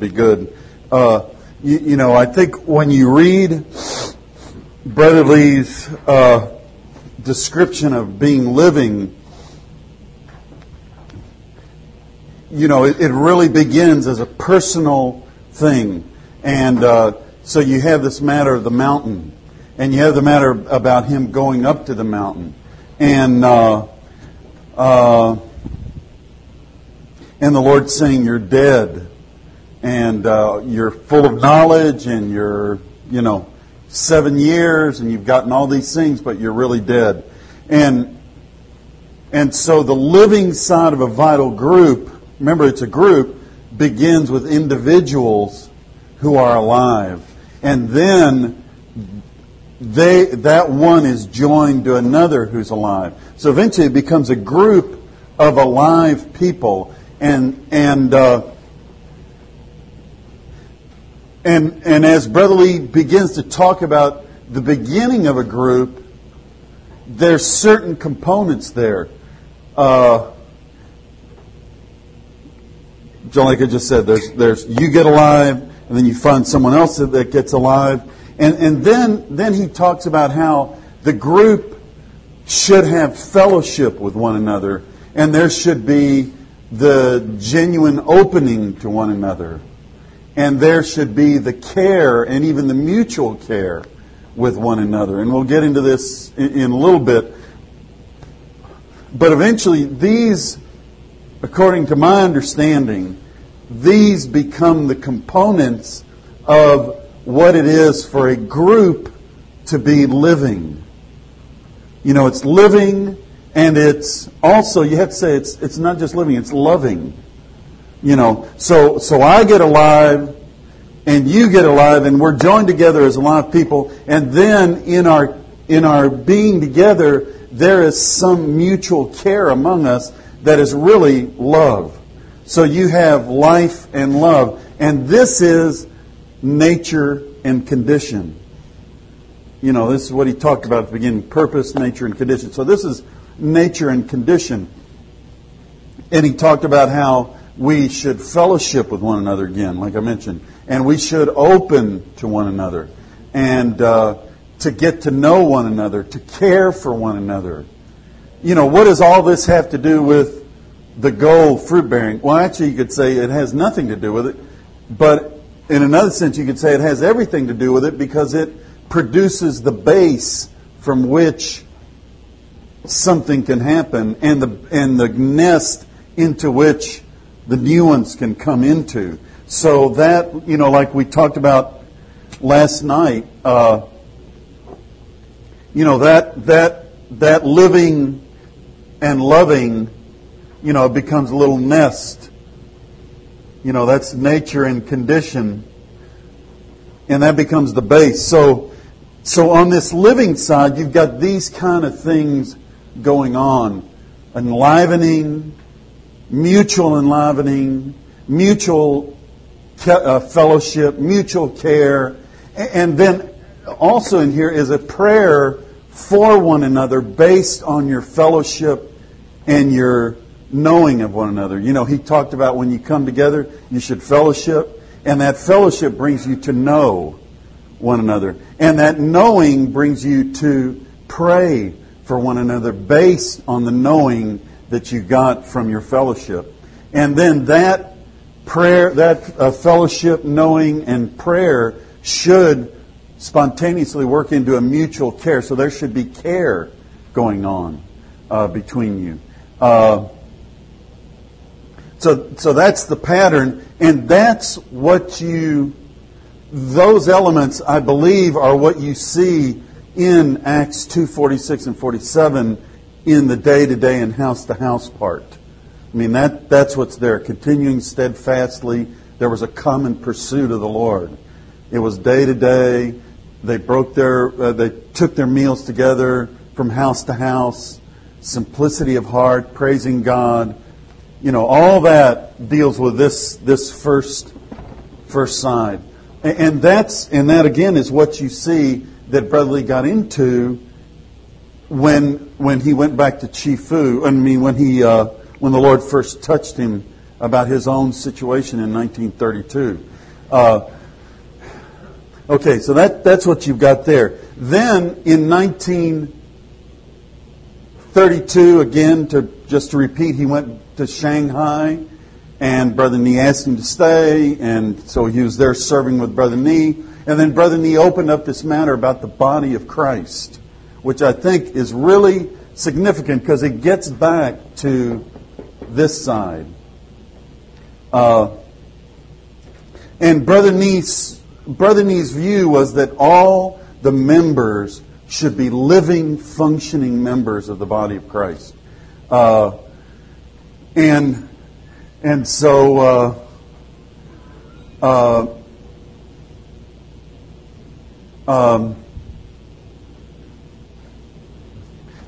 be good. Uh, you, you, know, I think when you read Brother Lee's uh, description of being living, you know, it, it, really begins as a personal thing. And uh, so you have this matter of the mountain, and you have the matter about him going up to the mountain. And uh, uh, and the Lord saying, You're dead, and uh, you're full of knowledge, and you're, you know, seven years, and you've gotten all these things, but you're really dead. And and so the living side of a vital group, remember it's a group, begins with individuals who are alive. And then they, that one is joined to another who's alive. So eventually it becomes a group of alive people and and uh, and and as Brother Lee begins to talk about the beginning of a group, there's certain components there. Uh, John, like I just said, there's there's you get alive, and then you find someone else that gets alive, and and then then he talks about how the group should have fellowship with one another, and there should be the genuine opening to one another. And there should be the care and even the mutual care with one another. And we'll get into this in a little bit. But eventually, these, according to my understanding, these become the components of what it is for a group to be living. You know, it's living and it's also, you have to say, it's, it's not just living, it's loving. You know, so, so I get alive and you get alive and we're joined together as alive people. And then in our, in our being together, there is some mutual care among us that is really love. So you have life and love. And this is nature and condition. You know, this is what he talked about at the beginning purpose, nature, and condition. So this is nature and condition. And he talked about how we should fellowship with one another again, like I mentioned, and we should open to one another, and uh, to get to know one another, to care for one another. You know, what does all this have to do with the goal fruit bearing? Well, actually, you could say it has nothing to do with it, but in another sense, you could say it has everything to do with it because it produces the base from which something can happen and the, and the nest into which the new ones can come into. So that, you know, like we talked about last night, uh, you know, that, that, that living and loving, you know, becomes a little nest. You know, that's nature and condition. And that becomes the base. So, so on this living side, you've got these kind of things going on. Enlivening, mutual enlivening, mutual uh, fellowship, mutual care. And then also in here is a prayer for one another based on your fellowship and your knowing of one another. You know, he talked about when you come together, you should fellowship, and that fellowship brings you to know one another. And that knowing brings you to pray for one another based on the knowing that you got from your fellowship. And then that prayer, that uh, fellowship, knowing, and prayer should spontaneously work into a mutual care. So there should be care going on uh, between you. Uh, so, so that's the pattern, and that's what you, those elements, I believe, are what you see in Acts 2 46 and 47 in the day to day and house to house part. I mean, that, that's what's there. Continuing steadfastly, there was a common pursuit of the Lord. It was day to day. They broke their, uh, they took their meals together from house to house. Simplicity of heart, praising God. You know, all that deals with this, this first, first side. And, and that's, and that again is what you see that Brother Lee got into when when he went back to Chifu. I mean, when he uh, when the Lord first touched him about his own situation in 1932. Uh, okay, so that, that's what you've got there. Then in 1932, again, to just to repeat, he went to Shanghai, and Brother Nee asked him to stay, and so he was there serving with Brother Nee. And then Brother Nee opened up this matter about the body of Christ, which I think is really significant because it gets back to this side. Uh, and Brother Nee's, Brother view was that all the members should be living, functioning members of the body of Christ. Uh, and and so uh, uh, um,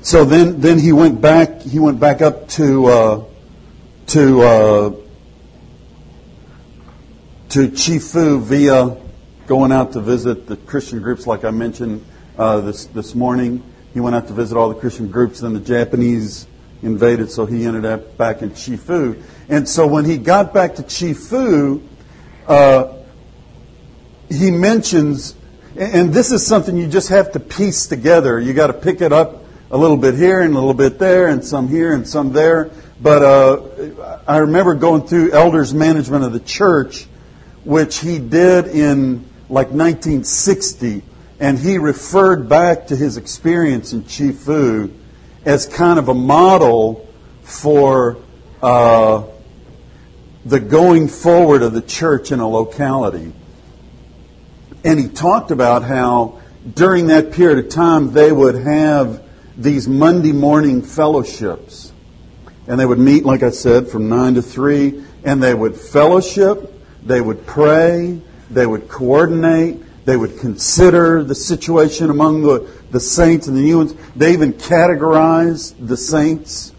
so then then he went back he went back up to uh, to uh, to Chifu via going out to visit the Christian groups, like I mentioned uh, this this morning. He went out to visit all the Christian groups. Then the Japanese invaded, so he ended up back in Chifu. And so when he got back to Chifu, uh, he mentions, and this is something you just have to piece together. You got to pick it up a little bit here and a little bit there, and some here and some there. But uh, I remember going through elders management of the church which he did in like 1960, and he referred back to his experience in Chifu as kind of a model for uh, the going forward of the church in a locality. And he talked about how during that period of time they would have these Monday morning fellowships. And they would meet, like I said, from 9 to 3, and they would fellowship they would pray, they would coordinate, they would consider the situation among the, the saints and the new ones. They even categorized the saints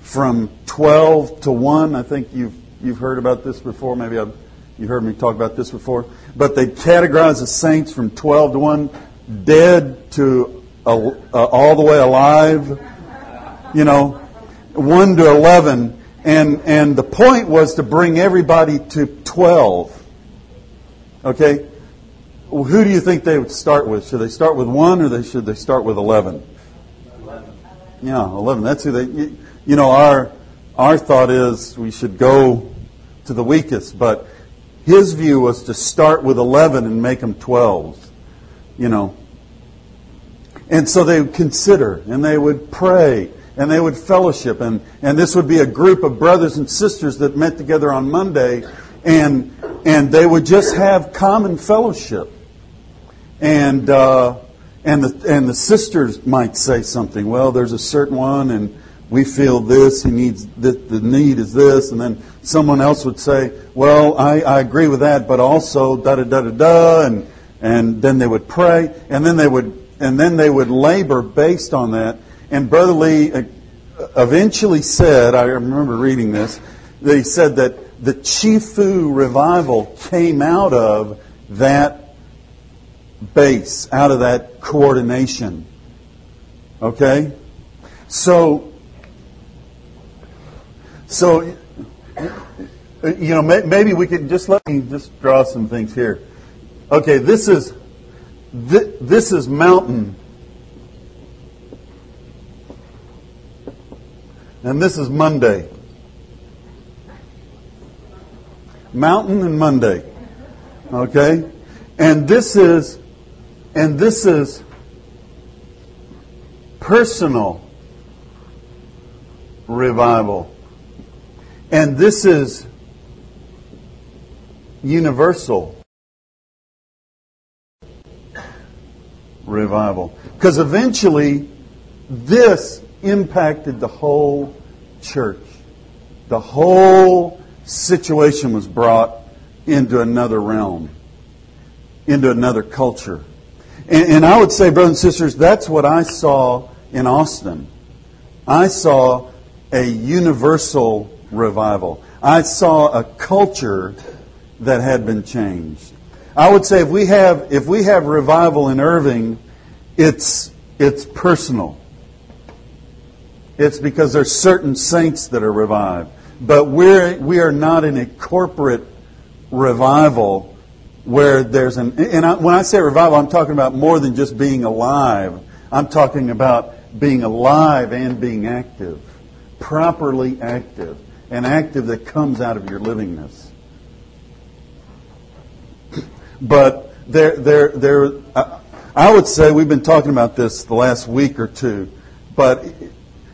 from 12 to 1. I think you've, you've heard about this before. Maybe I've, you heard me talk about this before. But they categorized the saints from 12 to 1, dead to uh, all the way alive. You know, 1 to 11 and, and the point was to bring everybody to 12. Okay? Well, who do you think they would start with? Should they start with 1 or they, should they start with 11? 11. Yeah, 11. That's who they. You, you know, our, our thought is we should go to the weakest, but his view was to start with 11 and make them 12. You know. And so they would consider and they would pray and they would fellowship. And, and this would be a group of brothers and sisters that met together on Monday, and, and they would just have common fellowship. And, uh, and, the, and the sisters might say something. Well, there's a certain one, and we feel this, he needs the, the need is this, and then someone else would say, Well, I, I agree with that, but also da da da da da, and and then they would pray, and then they would and then they would labor based on that. And Brother Lee uh, eventually said, I remember reading this, that he said that the Chifu revival came out of that base, out of that coordination. Okay? So, so, you know, maybe we could just let me just draw some things here. Okay, this is this is mountain And this is Monday. Mountain and Monday. Okay? And this is and this is personal revival. And this is universal revival. Because eventually, this impacted the whole church. The whole situation was brought into another realm, into another culture. And, and, I would say, brothers and sisters, that's what I saw in Austin. I saw a universal revival. I saw a culture that had been changed. I would say if we have if we have revival in Irving, it's it's personal. It's because there's certain saints that are revived. but we're we are not in a corporate revival where there's an and I, when I say revival, I'm talking about more than just being alive. I'm talking about being alive and being active, properly active, and active that comes out of your livingness. But there, there, there. I would say we've been talking about this the last week or two, but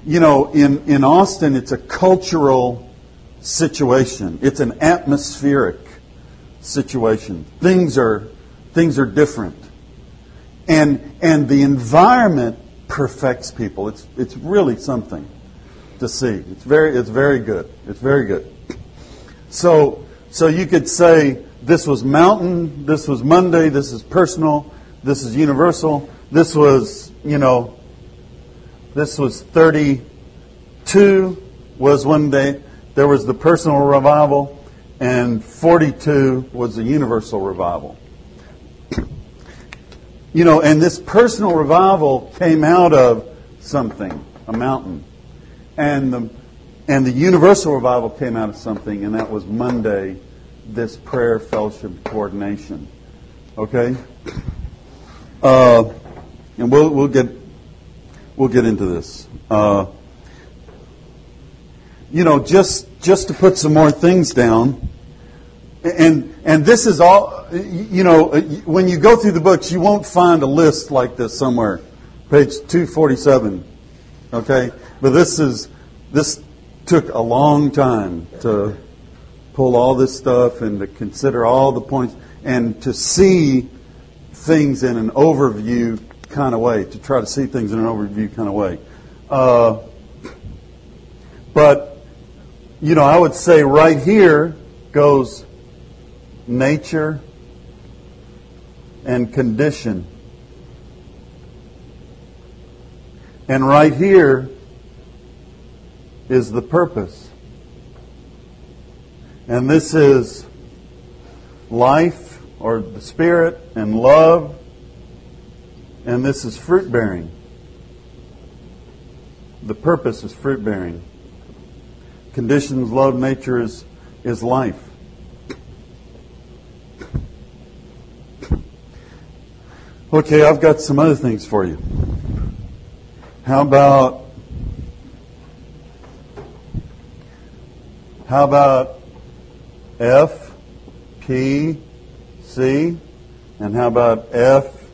you know, in in Austin, it's a cultural situation. It's an atmospheric situation. Things are things are different, and and the environment perfects people. It's it's really something to see. It's very it's very good. It's very good. So so you could say this was mountain, this was Monday, this is personal, this is universal, this was you know this was thirty two was when they there was the personal revival and 42 was the universal revival. You know, and this personal revival came out of something, a mountain. And the, and the universal revival came out of something, and that was Monday, this prayer fellowship coordination. Okay? Uh, and we'll, we'll, get, we'll get into this. Uh, you know, just just to put some more things down, and and this is all. You know, when you go through the books, you won't find a list like this somewhere, page two forty seven. Okay, but this is this took a long time to pull all this stuff and to consider all the points and to see things in an overview kind of way, to try to see things in an overview kind of way. Uh, but you know, I would say right here goes nature and condition. And right here is the purpose. And this is life or the spirit and love. And this is fruit bearing. The purpose is fruit bearing conditions, love, nature is, is life. Okay, I've got some other things for you. How about how about F, P, C, and how about F,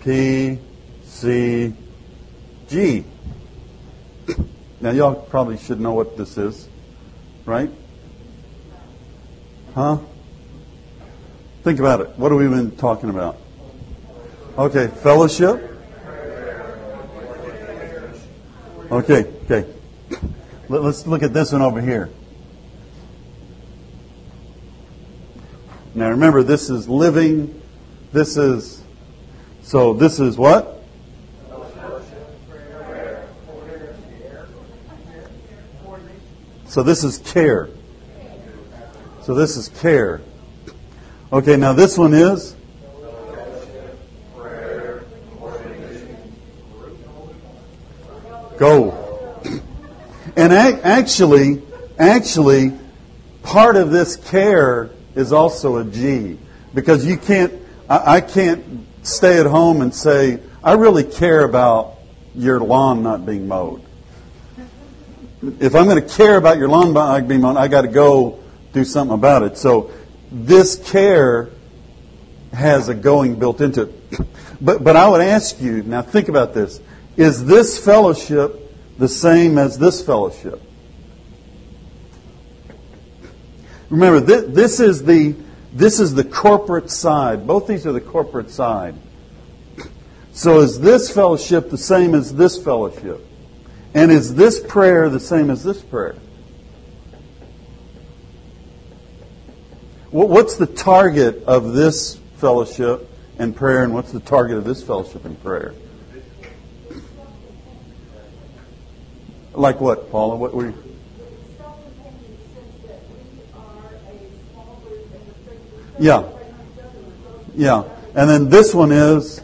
P, C, G? Now, y'all probably should know what this is, right? Huh? Think about it. What have we been talking about? Okay, fellowship. Okay, okay. Let's look at this one over here. Now remember, this is living. This is, so this is what? So this is care. So this is care. Okay, now this one is? Go. And actually, actually, part of this care is also a G. Because you can't, I can't stay at home and say, I really care about your lawn not being mowed if I'm going to care about your lawn not being mowed, I got to go do something about it. So this care has a going built into it. But but I would ask you now. Think about this: Is this fellowship the same as this fellowship? Remember, this, this is the this is the corporate side. Both these are the corporate side. So is this fellowship the same as this fellowship? And is this prayer the same as this prayer? What's the target of this fellowship and prayer, and what's the target of this fellowship and prayer? Like what, Paula? What were you? Yeah. Yeah. And then this one is,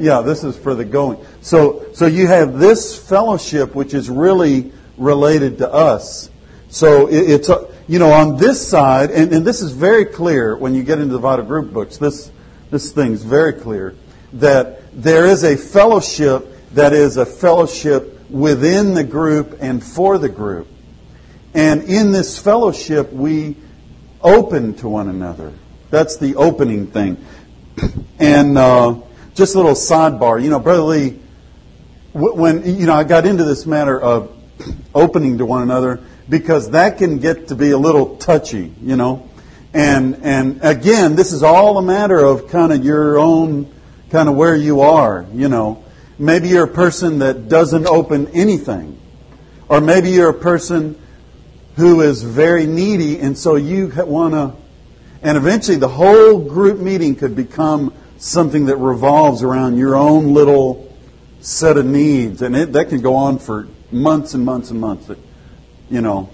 yeah, this is for the going. So, so you have this fellowship, which is really related to us. So it, it's, a, you know, on this side, and, and this is very clear when you get into the Vital Group books, this, this thing's very clear, that there is a fellowship that is a fellowship within the group and for the group. And in this fellowship, we open to one another. That's the opening thing. And uh, just a little sidebar, you know, Brother Lee, when you know I got into this matter of opening to one another because that can get to be a little touchy, you know. And and again, this is all a matter of kind of your own kind of where you are, you know. Maybe you're a person that doesn't open anything. Or maybe you're a person who is very needy and so you want to and eventually the whole group meeting could become something that revolves around your own little set of needs and it, that can go on for months and months and months you know,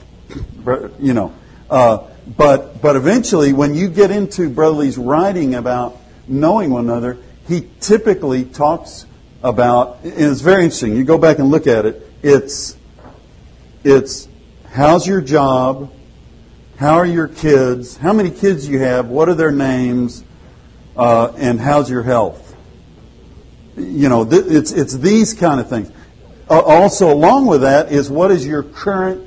you know. Uh, but but eventually, when you get into Brother Lee's writing about knowing one another, he typically talks about. And it's very interesting. You go back and look at it. It's it's how's your job, how are your kids, how many kids you have, what are their names, uh, and how's your health. You know, th- it's it's these kind of things. Uh, also, along with that is what is your current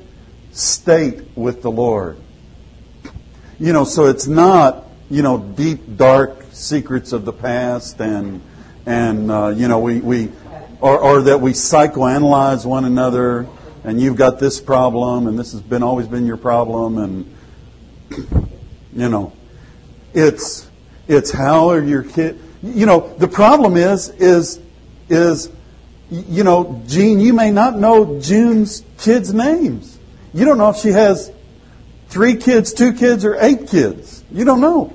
state with the Lord. You know, so it's not, you know, deep, dark secrets of the past and, and uh, you know, we, we or, or that we psychoanalyze one another and you've got this problem and this has been always been your problem and, you know, it's, it's how are your kids, you know, the problem is, is, is, you know, Gene, you may not know June's kids' names. You don't know if she has three kids, two kids, or eight kids. You don't know.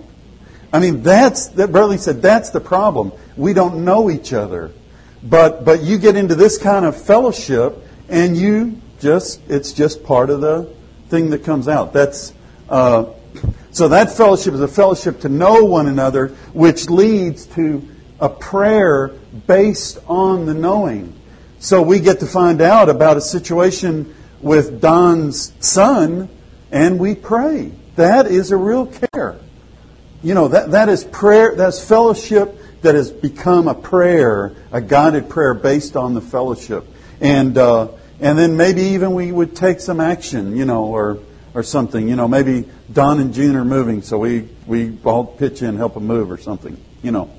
I mean, that's that. Brother said that's the problem. We don't know each other, but but you get into this kind of fellowship, and you just it's just part of the thing that comes out. That's uh, so that fellowship is a fellowship to know one another, which leads to a prayer based on the knowing. So we get to find out about a situation with Don's son and we pray. That is a real care. You know, that, that is prayer, that's fellowship that has become a prayer, a guided prayer based on the fellowship. And, uh, and then maybe even we would take some action, you know, or, or something. You know, maybe Don and June are moving, so we, we all pitch in, help them move or something, you know.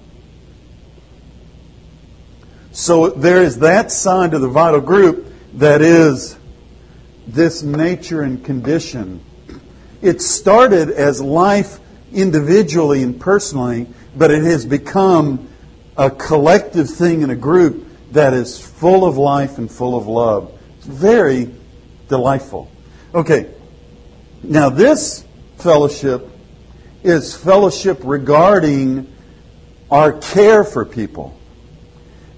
So there is that side of the vital group that is this nature and condition. It started as life individually and personally, but it has become a collective thing in a group that is full of life and full of love. It's very delightful. Okay, now this fellowship is fellowship regarding our care for people.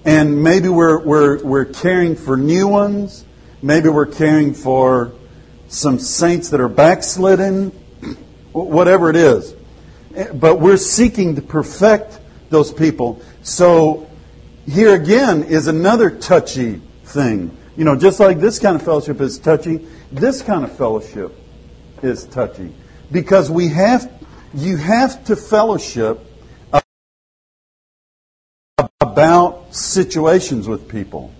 And maybe we're, we're, we're caring for new ones Maybe we're caring for some saints that are backslidden, whatever it is. But we're seeking to perfect those people. So here again is another touchy thing. You know, just like this kind of fellowship is touchy, this kind of fellowship is touchy. Because we have, you have to fellowship about situations with people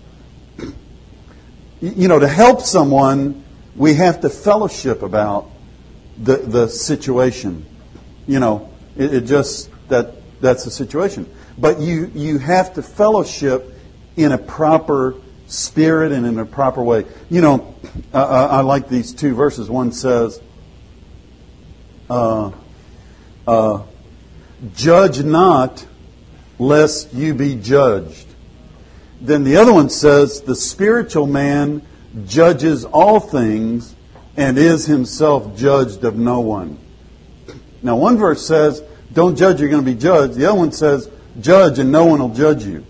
you know, to help someone, we have to fellowship about the, the situation. You know, it, it just, that, that's the situation. But you, you have to fellowship in a proper spirit and in a proper way. You know, I, I like these two verses. One says, uh, uh, Judge not, lest you be judged. Then the other one says, the spiritual man judges all things and is himself judged of no one. Now, one verse says, don't judge, you're going to be judged. The other one says, judge and no one will judge you.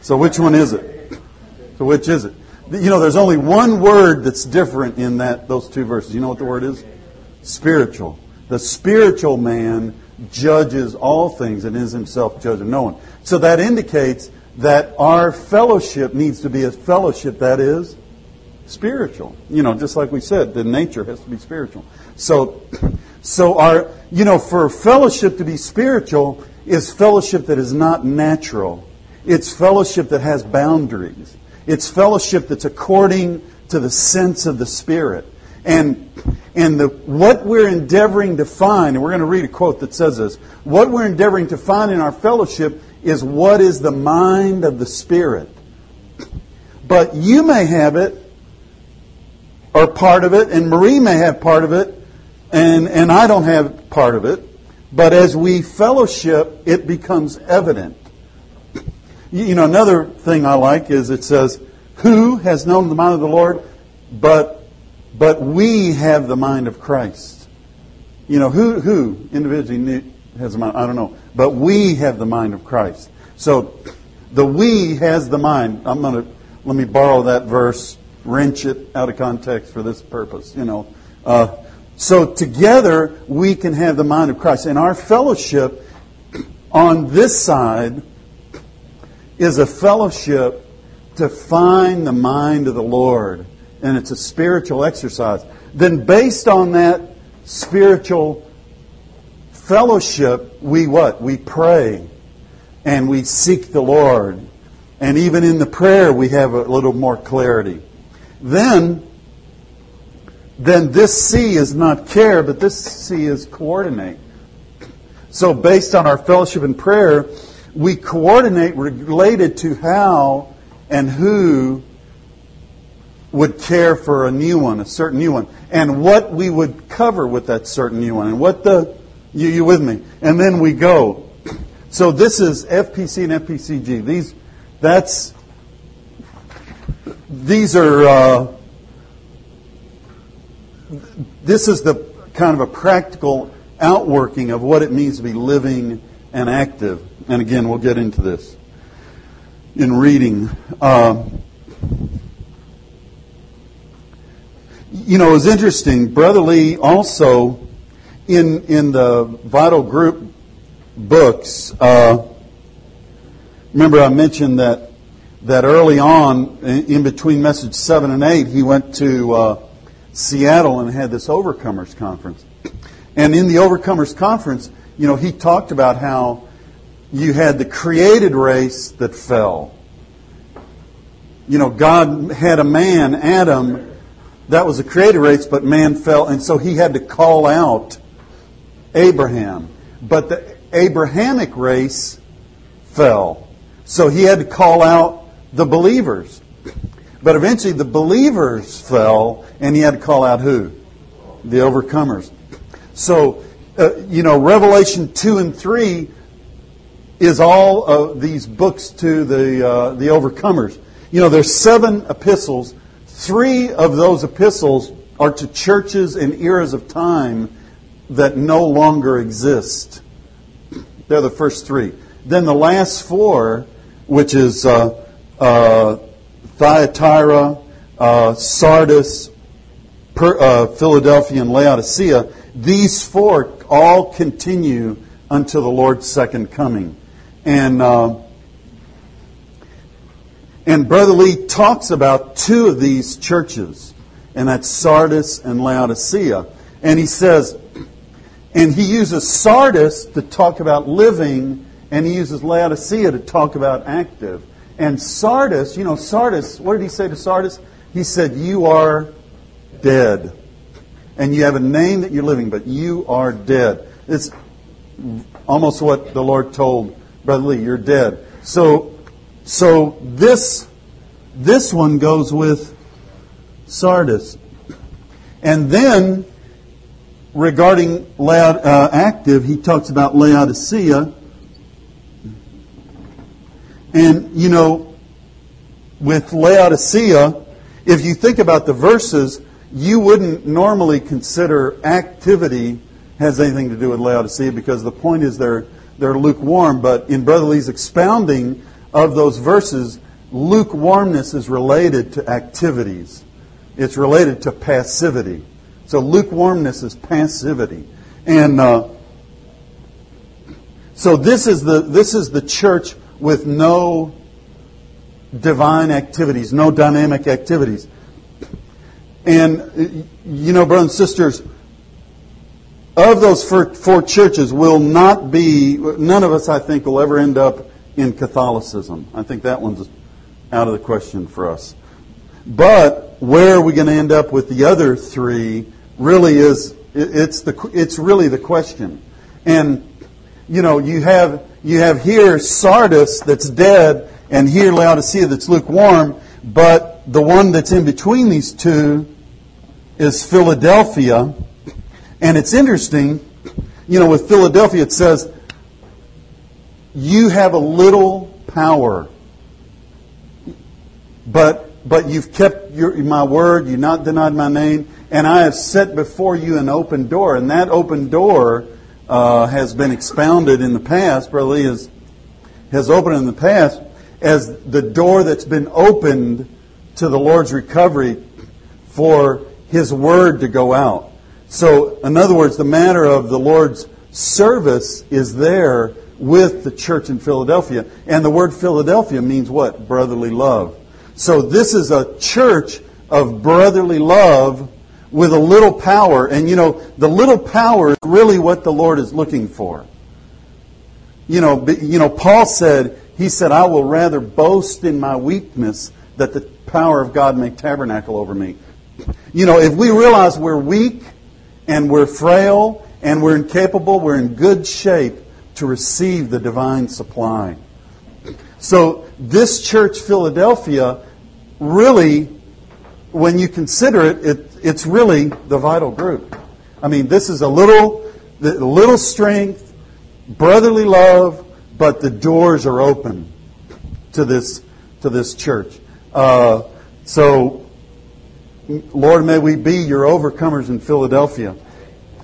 So which one is it? So which is it? You know, there's only one word that's different in that those two verses. You know what the word is? Spiritual. The spiritual man judges all things and is himself judge of no one. So that indicates that our fellowship needs to be a fellowship that is spiritual. You know, just like we said, the nature has to be spiritual. So, so our, you know, for fellowship to be spiritual is fellowship that is not natural. It's fellowship that has boundaries. It's fellowship that's according to the sense of the Spirit. And, and the, what we're endeavoring to find, and we're going to read a quote that says this, what we're endeavoring to find in our fellowship is what is the mind of the Spirit. But you may have it, or part of it, and Marie may have part of it, and, and I don't have part of it. But as we fellowship, it becomes evident. You know, another thing I like is it says, Who has known the mind of the Lord? But, but we have the mind of Christ. You know, who, who individually has the mind? I don't know. But we have the mind of Christ. So the we has the mind. I'm going to, let me borrow that verse, wrench it out of context for this purpose, you know. Uh, so together we can have the mind of Christ. And our fellowship on this side is a fellowship to find the mind of the Lord. And it's a spiritual exercise. Then, based on that spiritual fellowship, we what? We pray and we seek the Lord. And even in the prayer, we have a little more clarity. Then, then this C is not care, but this C is coordinate. So, based on our fellowship and prayer, we coordinate related to how and who would care for a new one, a certain new one, and what we would cover with that certain new one, and what the you, you with me? And then we go. So this is FPC and FPCG. These that's these are uh, this is the kind of a practical outworking of what it means to be living and active. And again, we'll get into this in reading. Uh, you know, it was interesting. Brother Lee also, in in the Vital Group books, uh, remember I mentioned that that early on, in between message seven and eight, he went to uh, Seattle and had this Overcomers conference. And in the Overcomers conference, you know, he talked about how you had the created race that fell. You know, God had a man, Adam, that was the created race, but man fell, and so he had to call out Abraham. But the Abrahamic race fell. So he had to call out the believers. But eventually the believers fell, and he had to call out who? The overcomers. So, uh, you know, Revelation 2 and 3 is all of these books to the, uh, the overcomers. You know, there's seven epistles. Three of those epistles are to churches in eras of time that no longer exist. They're the first three. Then the last four, which is uh, uh, Thyatira, uh, Sardis, per, uh, Philadelphia, and Laodicea, these four all continue until the Lord's second coming. And uh, and Brother Lee talks about two of these churches, and that's Sardis and Laodicea. And he says, and he uses Sardis to talk about living, and he uses Laodicea to talk about active. And Sardis, you know, Sardis, what did he say to Sardis? He said, You are dead. And you have a name that you're living, but you are dead. It's almost what the Lord told Brother Lee, you're dead. So, so this, this one goes with Sardis. And then, regarding Laod, uh, active, he talks about Laodicea. And, you know, with Laodicea, if you think about the verses, you wouldn't normally consider activity has anything to do with Laodicea because the point is they're they're lukewarm. But in Brother Lee's expounding of those verses, lukewarmness is related to activities. It's related to passivity. So lukewarmness is passivity, and uh, so this is the this is the church with no divine activities, no dynamic activities. And, you know, brothers and sisters, of those four, four churches will not be, none of us, I think, will ever end up in Catholicism. I think that one's out of the question for us. But where are we going to end up with the other three really is, it's, the, it's really the question. And, you know, you have, you have here Sardis that's dead and here Laodicea that's lukewarm, but the one that's in between these two is Philadelphia. And it's interesting, you know, with Philadelphia it says, you have a little power, but but you've kept your, my word, you've not denied my name, and I have set before you an open door. And that open door uh, has been expounded in the past. Brother Lee has, has opened in the past as the door that's been opened to the Lord's recovery for His word to go out. So, in other words, the matter of the Lord's service is there with the church in Philadelphia. And the word Philadelphia means what? Brotherly love. So this is a church of brotherly love with a little power. And you know, the little power is really what the Lord is looking for. You know, you know, Paul said, he said, I will rather boast in my weakness that the power of God may tabernacle over me. You know, if we realize we're weak and we're frail and we're incapable, we're in good shape to receive the divine supply. So, this church, Philadelphia, really, when you consider it, it it's really the vital group. I mean, this is a little, little strength, brotherly love, but the doors are open to this to this church. Uh, so, Lord, may we be your overcomers in Philadelphia.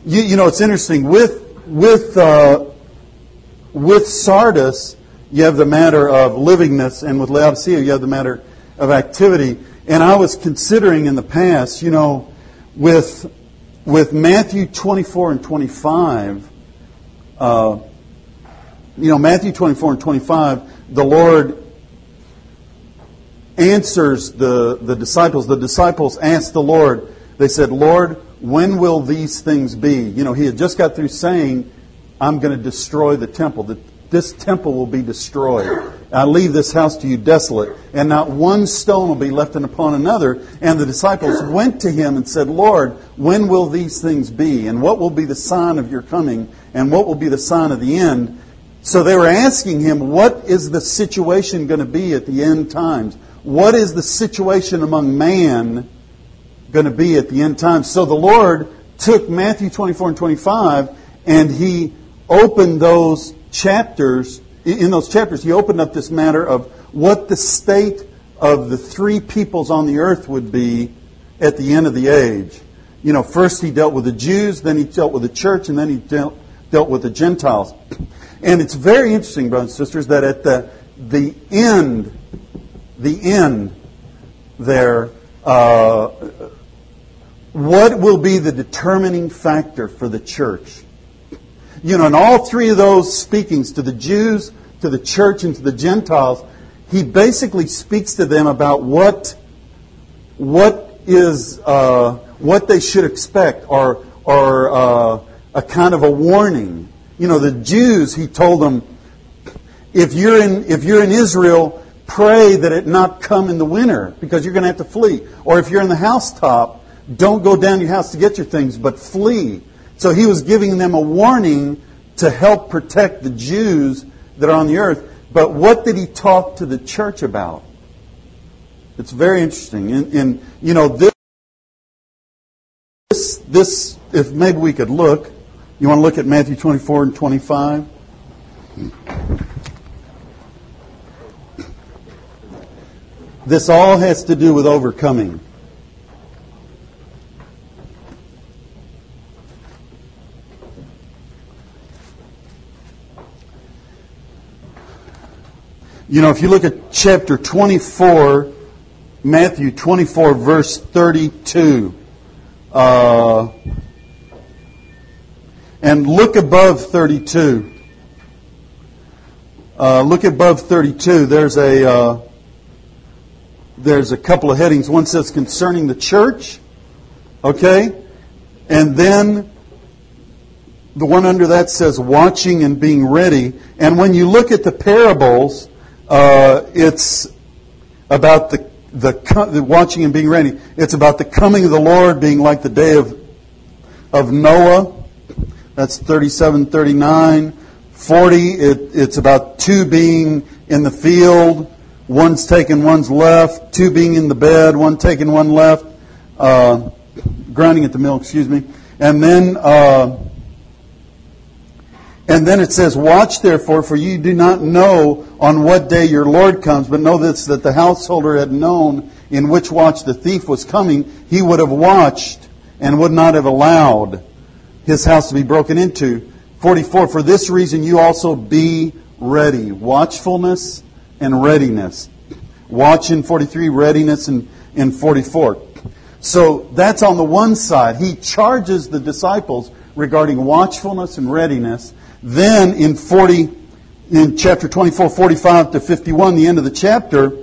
You, you know, it's interesting with with uh, with Sardis, you have the matter of livingness, and with Laodicea, you have the matter of activity. And I was considering in the past, you know, with with Matthew 24 and 25, uh, you know, Matthew 24 and 25, the Lord answers the, the disciples. The disciples asked the Lord, they said, Lord, when will these things be? You know, he had just got through saying, I'm going to destroy the temple. The, this temple will be destroyed. I leave this house to you desolate, and not one stone will be left upon another. And the disciples went to him and said, Lord, when will these things be? And what will be the sign of your coming? And what will be the sign of the end? So they were asking him, what is the situation going to be at the end times? What is the situation among man going to be at the end times? So the Lord took Matthew 24 and 25 and he opened those chapters, in those chapters, he opened up this matter of what the state of the three peoples on the earth would be at the end of the age. You know, first he dealt with the Jews, then he dealt with the church, and then he dealt, dealt with the Gentiles. And it's very interesting, brothers and sisters, that at the, the end, the end there, uh, what will be the determining factor for the church? You know, in all three of those speakings to the Jews, to the church, and to the Gentiles, he basically speaks to them about what, what is, uh, what they should expect, or, or uh, a kind of a warning. You know, the Jews, he told them, if you're in, if you're in Israel, pray that it not come in the winter because you're going to have to flee. Or if you're in the housetop, don't go down your house to get your things, but flee so he was giving them a warning to help protect the Jews that are on the earth. But what did he talk to the church about? It's very interesting. And, and you know, this, this, this, if maybe we could look, you want to look at Matthew 24 and 25? This all has to do with overcoming. You know, if you look at chapter 24, Matthew 24, verse 32, uh, and look above 32. Uh, look above 32. There's a uh, there's a couple of headings. One says concerning the church, Okay? And then the one under that says watching and being ready. And when you look at the parables, uh, it's about the, the, the watching and being ready. It's about the coming of the Lord being like the day of, of Noah. That's 37, 39. 40, it, it's about two being in the field, one's taken, one's left, two being in the bed, one taken, one left, uh, grinding at the mill, excuse me. And then, uh, and then it says, Watch therefore, for you do not know on what day your Lord comes, but know this, that the householder had known in which watch the thief was coming, he would have watched and would not have allowed his house to be broken into. 44, for this reason you also be ready. Watchfulness and readiness. Watch in 43, readiness in, in 44. So that's on the one side. He charges the disciples regarding watchfulness and readiness. Then in 40, in chapter 24, 45 to 51, the end of the chapter,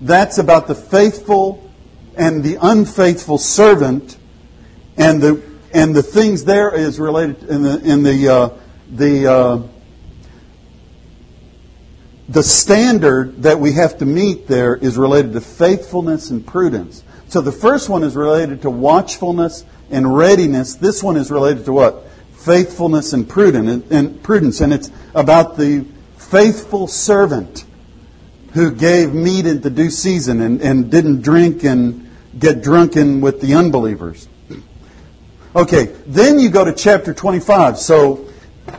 that's about the faithful and the unfaithful servant, and the and the things there is related in the in the uh, the uh, the standard that we have to meet there is related to faithfulness and prudence. So the first one is related to watchfulness and readiness. This one is related to what? Faithfulness and prudence. And it's about the faithful servant who gave meat in the due season and, and didn't drink and get drunken with the unbelievers. Okay, then you go to chapter 25. So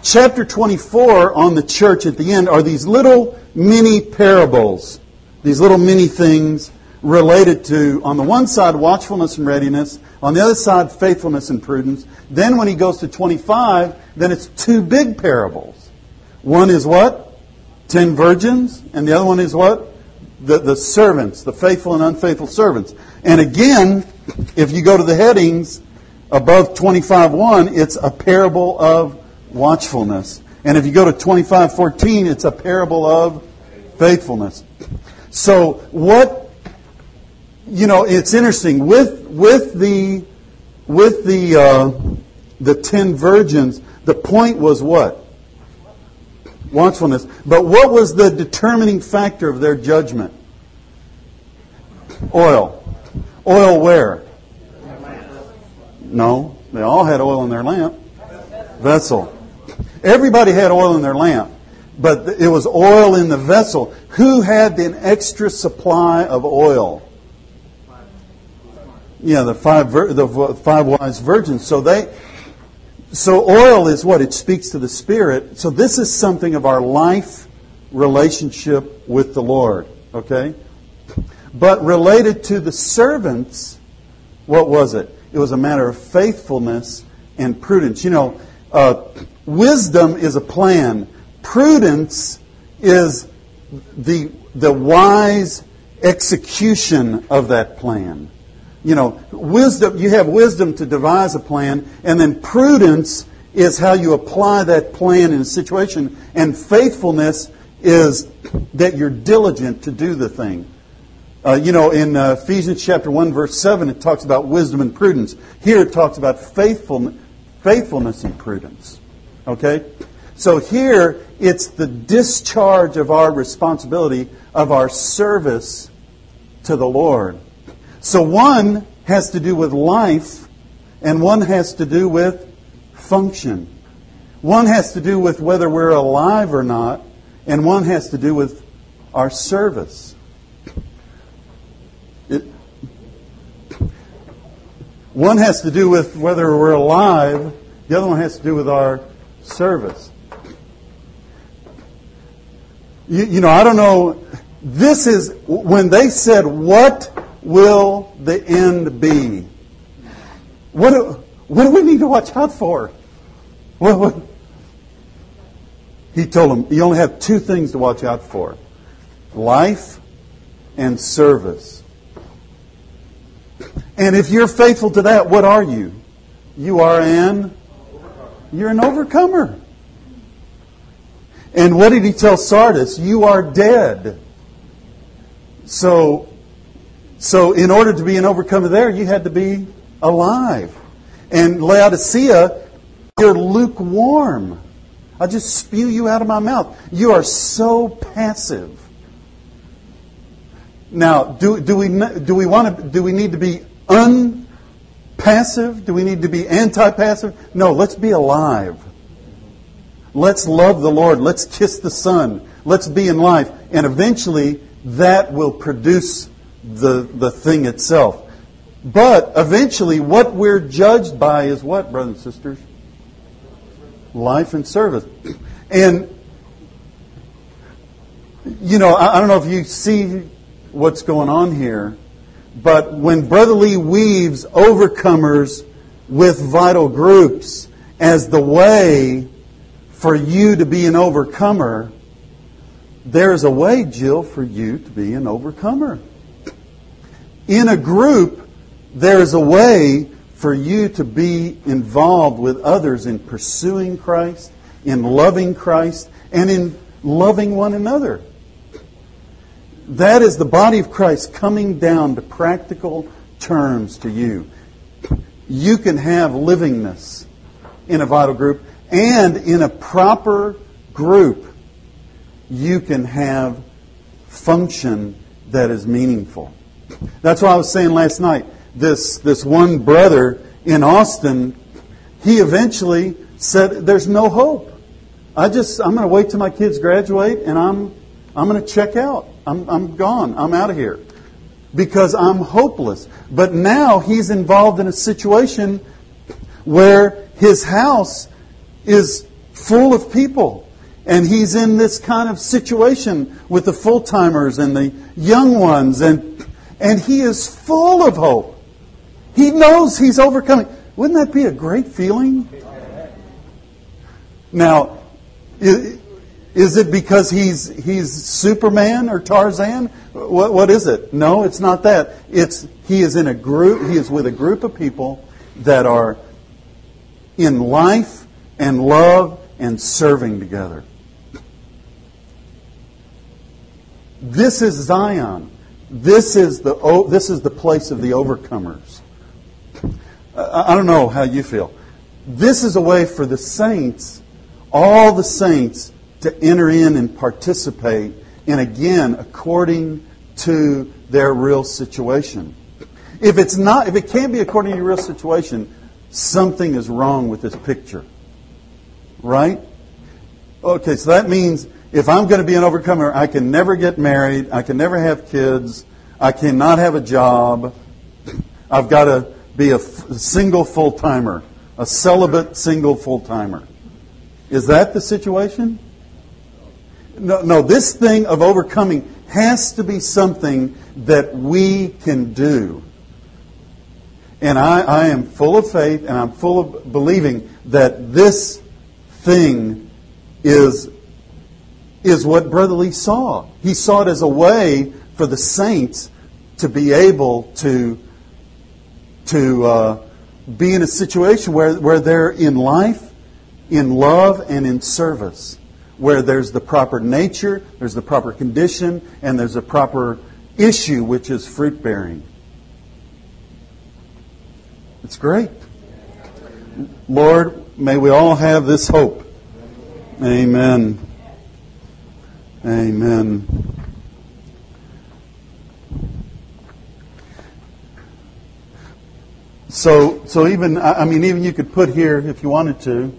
chapter 24 on the church at the end are these little mini parables, these little mini things related to, on the one side, watchfulness and readiness, on the other side, faithfulness and prudence. Then when he goes to 25, then it's two big parables. One is what? Ten virgins, and the other one is what? The, the servants, the faithful and unfaithful servants. And again, if you go to the headings above 25.1, it's a parable of watchfulness. And if you go to 25:14, it's a parable of faithfulness. So what you know, it's interesting with with the with the uh, the ten virgins. The point was what watchfulness. But what was the determining factor of their judgment? Oil. Oil where? No, they all had oil in their lamp. Vessel. Everybody had oil in their lamp, but it was oil in the vessel. Who had an extra supply of oil? Yeah, the five the five wise virgins. So they so oil is what it speaks to the spirit. So this is something of our life relationship with the Lord, okay? But related to the servants, what was it? It was a matter of faithfulness and prudence. You know, uh, wisdom is a plan. Prudence is the, the wise execution of that plan. You know, wisdom, you have wisdom to devise a plan, and then prudence is how you apply that plan in a situation, and faithfulness is that you're diligent to do the thing. Uh, you know, in uh, Ephesians chapter 1, verse 7, it talks about wisdom and prudence. Here it talks about faithfulness, faithfulness and prudence. Okay? So here, it's the discharge of our responsibility of our service to the Lord. So one has to do with life, and one has to do with function. One has to do with whether we're alive or not, and one has to do with our service. It, one has to do with whether we're alive, the other one has to do with our service. You, you know, I don't know. This is when they said, What will the end be? What do, what do we need to watch out for? What, what? He told them, You only have two things to watch out for life and service. And if you're faithful to that, what are you? You are an you're an overcomer. And what did he tell Sardis? You are dead. So, so in order to be an overcomer there, you had to be alive. And Laodicea, you're lukewarm. I just spew you out of my mouth. You are so passive. Now, do, do we do we want to do we need to be unpassive? Do we need to be anti-passive? No, let's be alive. Let's love the Lord. Let's kiss the Son. Let's be in life. And eventually, that will produce the, the thing itself. But eventually, what we're judged by is what, brothers and sisters? Life and service. And, you know, I, I don't know if you see what's going on here, but when Brother Lee weaves overcomers with vital groups as the way for you to be an overcomer, there's a way, Jill, for you to be an overcomer. In a group, there's a way for you to be involved with others in pursuing Christ, in loving Christ, and in loving one another. That is the body of Christ coming down to practical terms to you. You can have livingness in a vital group and in a proper group, you can have function that is meaningful. That's why I was saying last night. This, this one brother in Austin, he eventually said, There's no hope. I just, I'm going to wait till my kids graduate and I'm, I'm going to check out. I'm, I'm gone. I'm out of here. Because I'm hopeless. But now he's involved in a situation where his house is full of people. And he's in this kind of situation with the full timers and the young ones, and, and he is full of hope. He knows he's overcoming. Wouldn't that be a great feeling? Now, is it because he's, he's Superman or Tarzan? What, what is it? No, it's not that. It's, he is in a group, he is with a group of people that are in life and love and serving together. This is Zion. This is the, this is the place of the overcomers. I don't know how you feel. This is a way for the saints, all the saints, to enter in and participate, and again, according to their real situation. If it's not, if it can't be according to your real situation, something is wrong with this picture. Right? Okay, so that means if I'm going to be an overcomer, I can never get married, I can never have kids, I cannot have a job, I've got to be a single full timer, a celibate single full timer. Is that the situation? No, no, this thing of overcoming has to be something that we can do. And I, I am full of faith and I'm full of believing that this thing is, is what Brother Lee saw. He saw it as a way for the saints to be able to, to uh, be in a situation where, where they're in life, in love, and in service. Where there's the proper nature, there's the proper condition, and there's a proper issue, which is fruit bearing. It's great. Lord, may we all have this hope. Amen. Amen. So, so even I mean, even you could put here if you wanted to.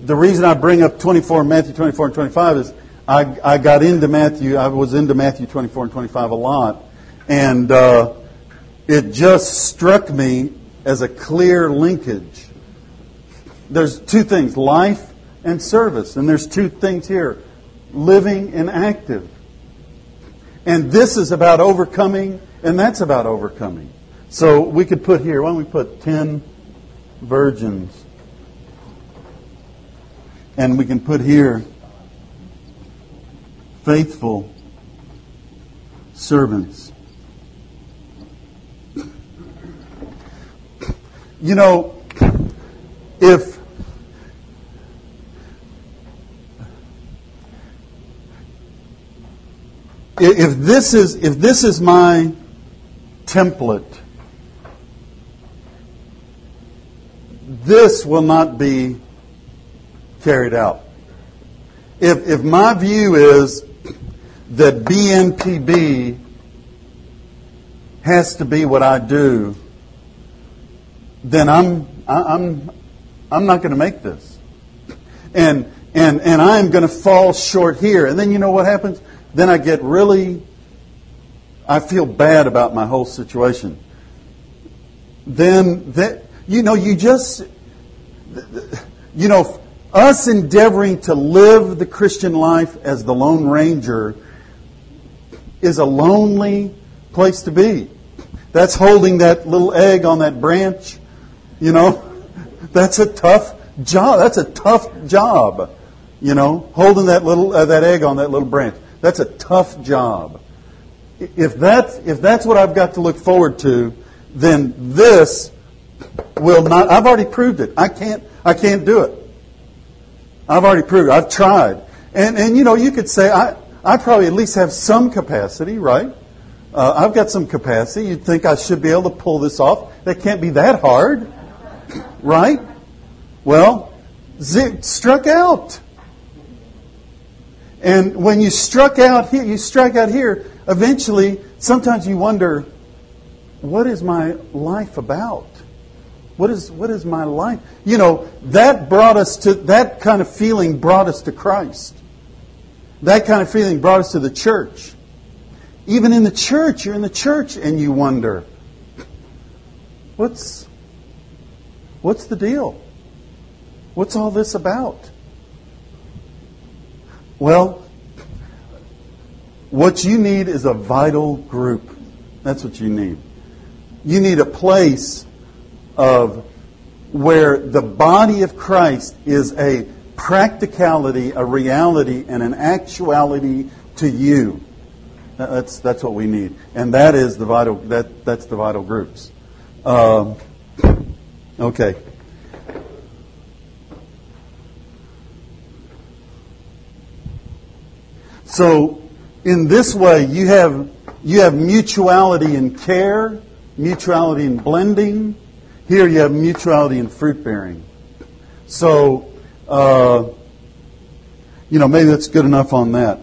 The reason I bring up 24, Matthew 24 and 25 is I, I got into Matthew. I was into Matthew 24 and 25 a lot, and uh, it just struck me as a clear linkage. There's two things life and service. And there's two things here living and active. And this is about overcoming, and that's about overcoming. So we could put here, why don't we put 10 virgins? And we can put here faithful servants. You know, if if this is if this is my template, this will not be carried out. If if my view is that BNPB has to be what I do, then I'm I'm I'm not going to make this, and and and I am going to fall short here. And then you know what happens? Then I get really, I feel bad about my whole situation. Then, that, you know, you just, you know, us endeavoring to live the Christian life as the Lone Ranger is a lonely place to be. That's holding that little egg on that branch, you know. That's a tough job. That's a tough job, you know, holding that little uh, that egg on that little branch. That's a tough job. If that's if that's what I've got to look forward to, then this will not. I've already proved it. I can't. I can't do it. I've already proved it. I've tried. And and you know, you could say I I probably at least have some capacity, right? Uh, I've got some capacity. You'd think I should be able to pull this off. That can't be that hard, right? Well, Zig struck out. And when you struck out here, you strike out here, eventually, sometimes you wonder, what is my life about? What is, what is my life? You know, that brought us to, that kind of feeling brought us to Christ. That kind of feeling brought us to the church. Even in the church, you're in the church and you wonder, what's, what's the deal? What's all this about? Well, what you need is a vital group. That's what you need. You need a place of where the body of Christ is a practicality, a reality, and an actuality to you. That's, that's what we need. And that is the vital, that, that's the vital groups. Um, okay. So, in this way, you have, you have mutuality in care, mutuality in blending. Here you have mutuality in fruit bearing. So, uh, you know, maybe that's good enough on that.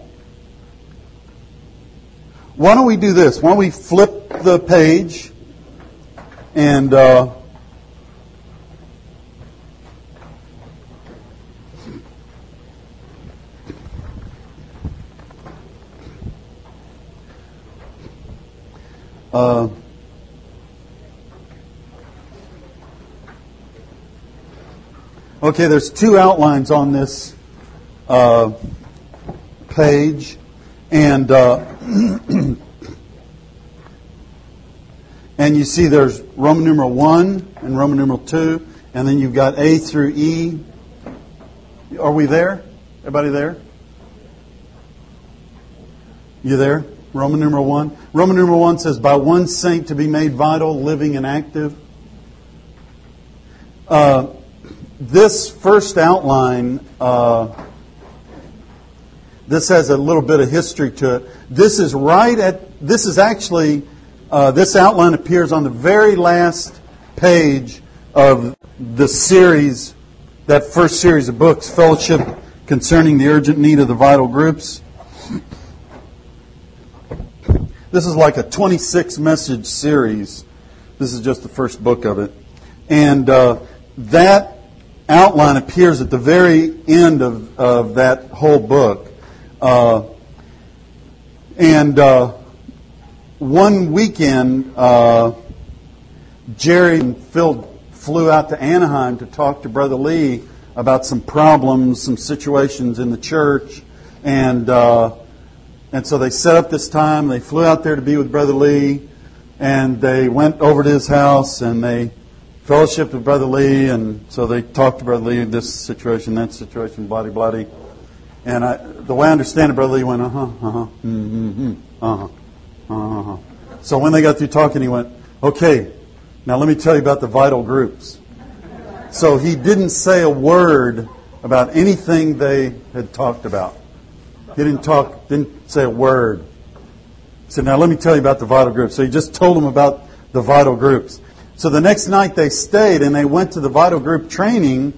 Why don't we do this? Why don't we flip the page and uh, Uh, okay, there's two outlines on this uh, page, and uh, and you see there's Roman numeral one and Roman numeral two, and then you've got A through E. Are we there? Everybody there? You there? Roman numeral 1. Roman numeral 1 says, by one saint to be made vital, living, and active. Uh, this first outline, uh, this has a little bit of history to it. This is right at, this is actually, uh, this outline appears on the very last page of the series, that first series of books, Fellowship Concerning the Urgent Need of the Vital Groups. This is like a 26 message series. This is just the first book of it. And uh, that outline appears at the very end of, of that whole book. Uh, and uh, one weekend, uh, Jerry and Phil flew out to Anaheim to talk to Brother Lee about some problems, some situations in the church. And uh, and so they set up this time. They flew out there to be with Brother Lee, and they went over to his house and they fellowshiped with Brother Lee. And so they talked to Brother Lee this situation, that situation, bloody bloody. And I, the way I understand it, Brother Lee went, uh huh, uh huh, mm-hmm, uh huh, uh huh. So when they got through talking, he went, okay, now let me tell you about the vital groups. So he didn't say a word about anything they had talked about. He didn't talk, didn't say a word. He said, Now let me tell you about the vital groups. So he just told them about the vital groups. So the next night they stayed and they went to the vital group training.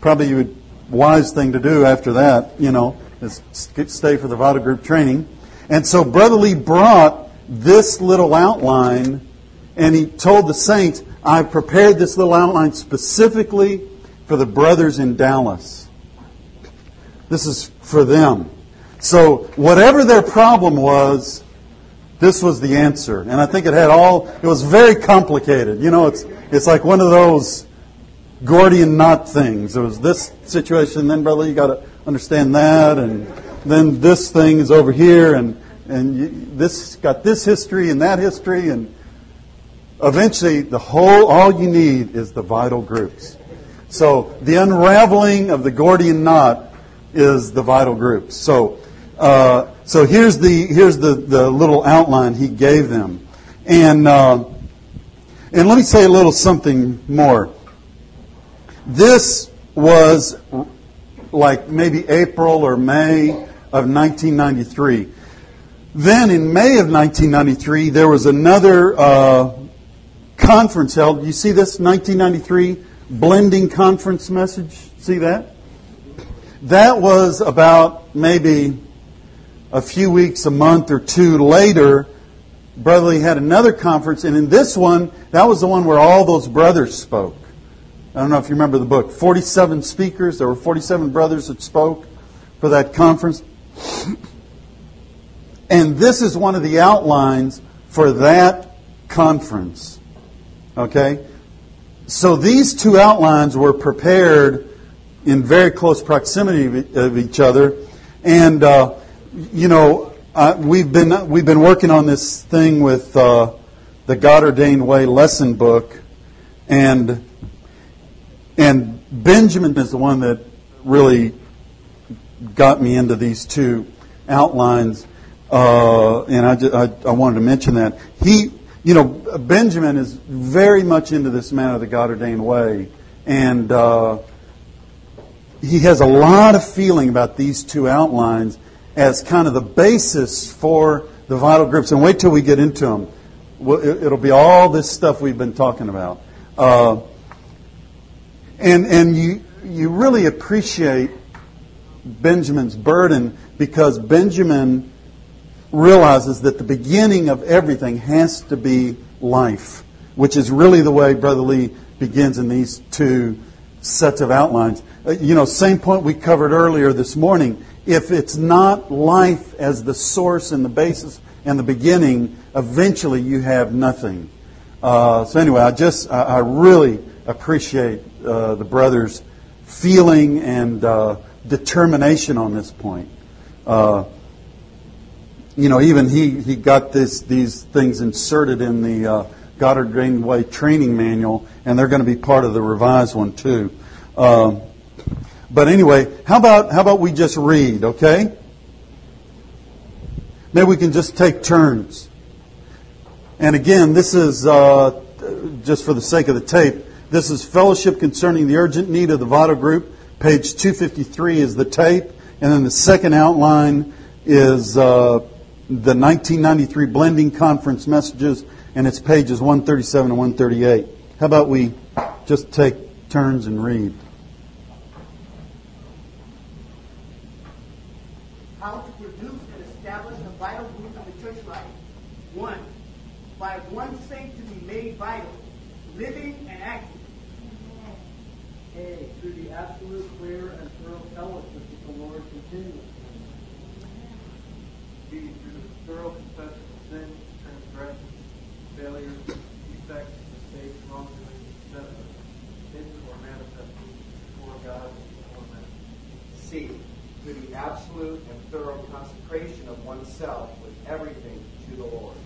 Probably a wise thing to do after that, you know, is stay for the vital group training. And so Brother Lee brought this little outline and he told the saints, I prepared this little outline specifically for the brothers in Dallas. This is for them. So whatever their problem was, this was the answer. And I think it had all, it was very complicated. You know, it's, it's like one of those Gordian knot things. There was this situation, then, brother, you got to understand that, and then this thing is over here, and, and you, this got this history and that history, and eventually the whole, all you need is the vital groups. So the unraveling of the Gordian knot is the vital groups. So, uh, so here's the here's the, the little outline he gave them, and uh, and let me say a little something more. This was like maybe April or May of 1993. Then in May of 1993, there was another uh, conference held. You see this 1993 blending conference message? See that? That was about maybe a few weeks, a month or two later. Brother Lee had another conference, and in this one, that was the one where all those brothers spoke. I don't know if you remember the book. 47 speakers. There were 47 brothers that spoke for that conference. And this is one of the outlines for that conference. Okay? So these two outlines were prepared in very close proximity of each other. And, uh, you know, we've, been, we've been working on this thing with uh, the God Ordained Way lesson book. And and Benjamin is the one that really got me into these two outlines. Uh, and I, just, I, I, wanted to mention that. He, you know, Benjamin is very much into this man of the God ordained way. And uh, he has a lot of feeling about these two outlines as kind of the basis for the vital groups. And wait till we get into them. It'll be all this stuff we've been talking about. Uh, and, and you, you really appreciate Benjamin's burden because Benjamin realizes that the beginning of everything has to be life, which is really the way Brother Lee begins in these two sets of outlines. Uh, you know, same point we covered earlier this morning. If it's not life as the source and the basis and the beginning, eventually you have nothing. Uh, so anyway, I just, I, I really appreciate uh, the brothers' feeling and uh, determination on this point. Uh, you know, even he, he got this, these things inserted in the uh, God Ordained training manual, and they're going to be part of the revised one too. Um, but anyway, how about how about we just read, okay? Maybe we can just take turns. And again, this is uh, just for the sake of the tape. This is Fellowship Concerning the Urgent Need of the Vital Group. Page 253 is the tape. And then the second outline is uh, the 1993 Blending Conference Messages, and it's pages 137 and 138. How about we just take turns and read? How to produce and establish a vital group in the church life. One, by one saint to be made vital, living and active a, through the absolute, clear, and thorough fellowship with the Lord continually. B, through the thorough confession of sins, transgressions, failures, defects, mistakes, wrongdoings, etc., hidden or manifest before God and before men. C, through the absolute and thorough consecration of oneself with everything to the Lord.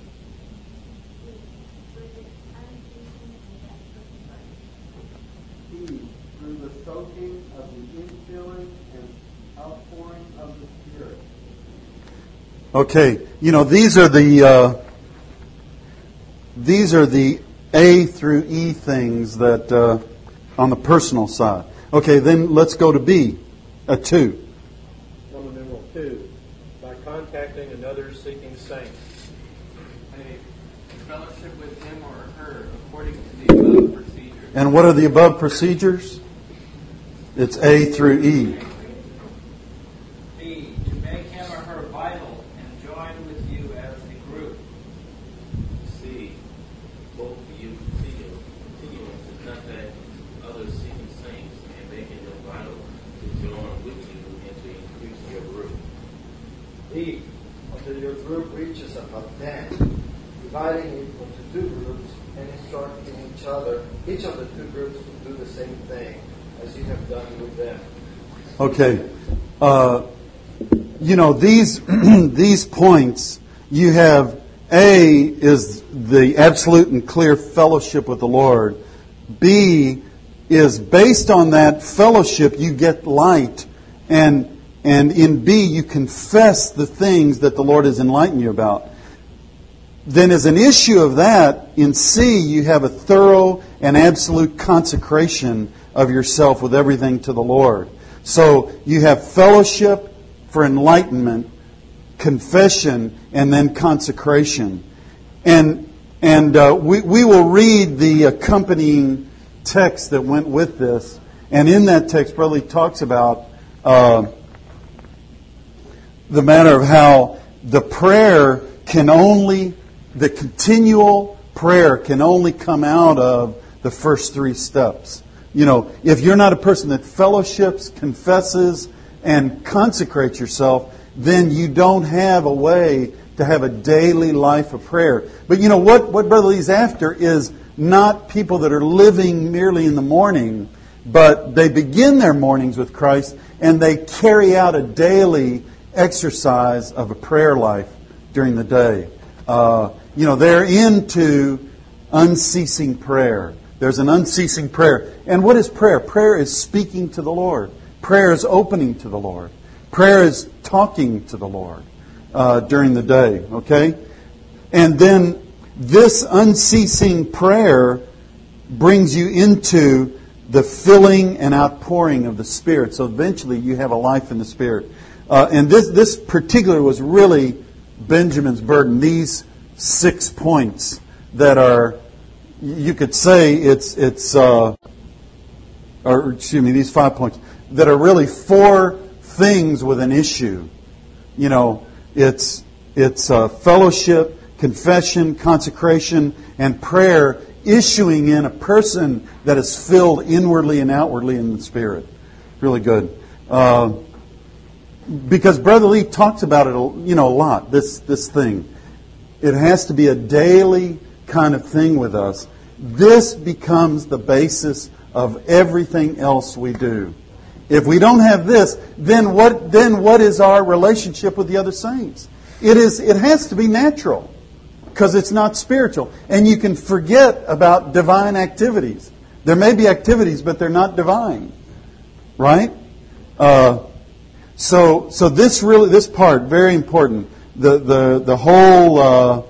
D, through the soaking of the infilling and outpouring of the Spirit. Okay, you know these are the uh, these are the A through E things that uh, on the personal side. Okay, then let's go to B, a two. Roman numeral two, by contacting another seeking saint. A, fellowship with him or her according to the above procedures. And what are the above procedures? It's A through E. B, to make him or her vital and join with you as a group. C, both of you continue, continue to contact other seeking saints and making them vital to join with you and to increase your group. D, until your group reaches about 10, dividing it into two groups and instructing each other, each of the two groups to do the same thing as you have done with them. Okay. Uh, you know, these, these points, you have A is the absolute and clear fellowship with the Lord. B is based on that fellowship, you get light. And, and in B, you confess the things that the Lord has enlightened you about. Then, as an issue of that, in C, you have a thorough and absolute consecration of yourself with everything to the Lord. So you have fellowship for enlightenment, confession, and then consecration. And, and uh, we, we will read the accompanying text that went with this. And in that text, Brother talks about uh, the matter of how the prayer can only, the continual prayer can only come out of the first three steps. You know, if you're not a person that fellowships, confesses, and consecrates yourself, then you don't have a way to have a daily life of prayer. But you know what, what Brother Lee's after is not people that are living merely in the morning, but they begin their mornings with Christ and they carry out a daily exercise of a prayer life during the day. Uh, you know, they're into unceasing prayer. There's an unceasing prayer. And what is prayer? Prayer is speaking to the Lord. Prayer is opening to the Lord. Prayer is talking to the Lord uh, during the day, okay? And then this unceasing prayer brings you into the filling and outpouring of the Spirit. So eventually you have a life in the Spirit. Uh, and this, this particular was really Benjamin's burden. These six points that are, you could say it's, it's uh, or excuse me, these five points that are really four things with an issue. You know, it's, it's uh, fellowship, confession, consecration, and prayer issuing in a person that is filled inwardly and outwardly in the Spirit. Really good. Uh, because Brother Lee talks about it, you know, a lot. This this thing, it has to be a daily kind of thing with us. This becomes the basis of everything else we do. If we don't have this, then what? Then what is our relationship with the other saints? It is. It has to be natural because it's not spiritual, and you can forget about divine activities. There may be activities, but they're not divine, right? Uh, so, so this really, this part, very important. The, the, the whole uh,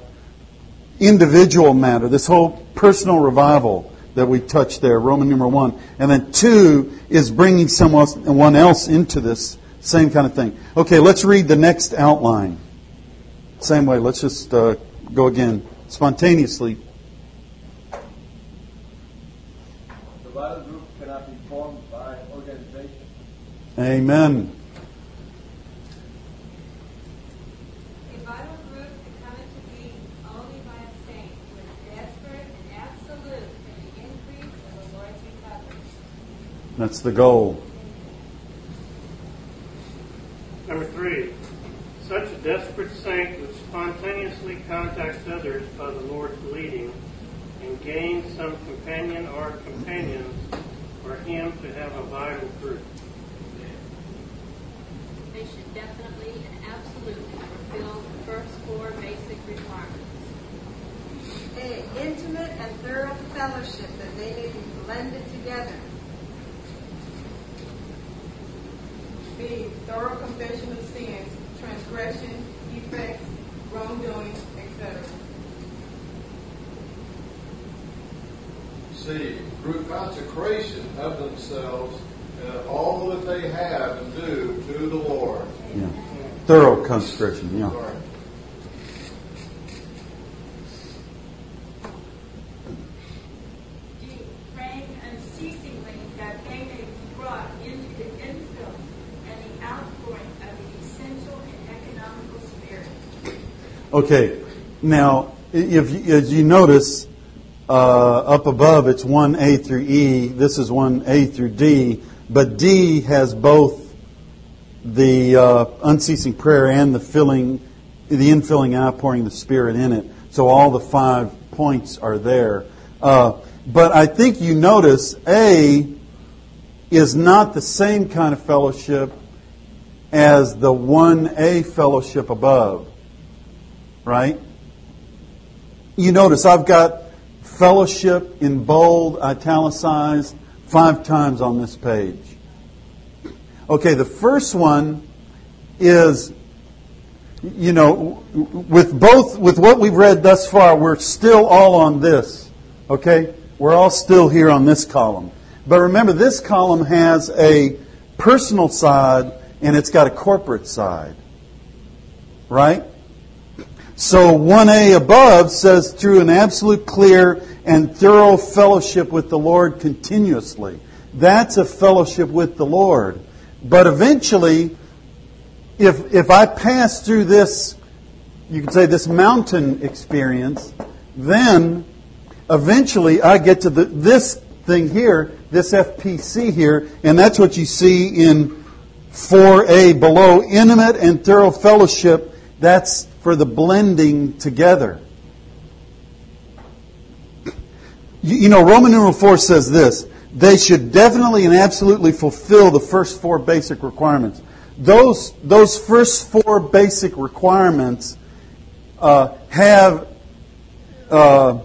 individual matter, this whole personal revival that we touched there, Roman number one. And then two is bringing someone else into this same kind of thing. Okay, let's read the next outline. Same way, let's just uh, go again spontaneously. The vital group cannot be formed by organization. Amen. A vital group can come into being only by a saint who is desperate and absolute in the increase of the Lord's recovery. That's the goal. Number three, such a desperate saint would spontaneously contact others by the Lord's leading and gain some companion or companions for him to have a vital group. They should definitely and absolutely fulfill the first four basic requirements. A. Intimate and thorough fellowship that they may be blended together. B. Thorough confession of sins, transgression, defects, wrongdoing, etc. C. Through consecration of themselves and of all that they have and do to the Lord. Yeah. Thorough consecration, yeah. Okay, now if as you notice uh, up above, it's one A through E. This is one A through D, but D has both the uh, unceasing prayer and the filling, the infilling, outpouring the Spirit in it. So all the five points are there. Uh, but I think you notice A is not the same kind of fellowship as the 1A fellowship above. Right? You notice I've got fellowship in bold, italicized, five times on this page. Okay, the first one is, you know, with both, with what we've read thus far, we're still all on this. Okay? We're all still here on this column. But remember, this column has a personal side and it's got a corporate side. Right? So 1a above says through an absolute clear and thorough fellowship with the Lord continuously. That's a fellowship with the Lord. But eventually, if, if I pass through this, you could say this mountain experience, then eventually I get to the, this thing here, this FPC here, and that's what you see in 4a below. Intimate and thorough fellowship, that's for the blending together. You, you know, Roman numeral 4 says this they should definitely and absolutely fulfill the first four basic requirements. Those, those first four basic requirements uh, have uh,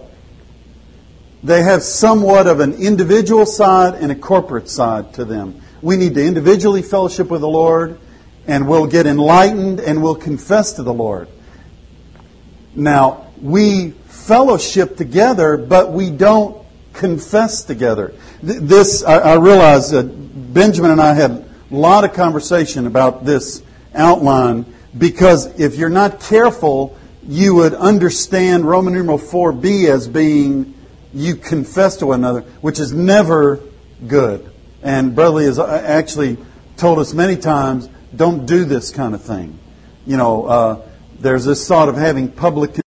they have somewhat of an individual side and a corporate side to them. We need to individually fellowship with the Lord, and we'll get enlightened and we'll confess to the Lord. Now, we fellowship together, but we don't confess together. This, I, I realize that Benjamin and I had a lot of conversation about this outline because if you're not careful, you would understand Roman numeral 4b as being you confess to one another, which is never good. And Brother Lee has uh, actually told us many times, don't do this kind of thing. You know, uh, there's this thought of having public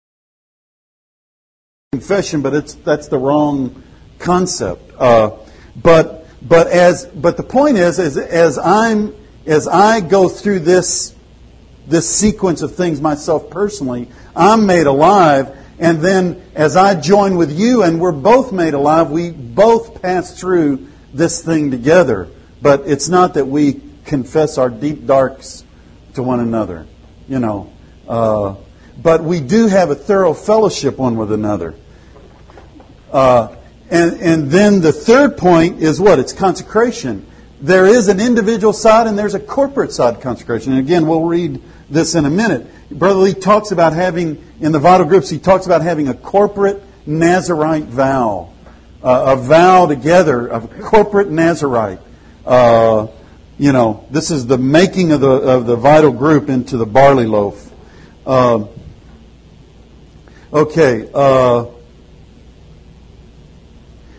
confession, but it's that's the wrong concept. Uh, but but as but the point is, is as I'm as I go through this this sequence of things myself personally, I'm made alive, and then as I join with you, and we're both made alive, we both pass through this thing together. But it's not that we confess our deep darks to one another, you know. Uh, but we do have a thorough fellowship one with another. Uh, and, and then the third point is what? It's consecration. There is an individual side and there's a corporate side consecration. And again, we'll read this in a minute. Brother Lee talks about having, in the vital groups, he talks about having a corporate Nazarite vow. Uh, a vow together of corporate Nazarite. Uh, you know, this is the making of the, of the vital group into the barley loaf. Uh, okay. Uh,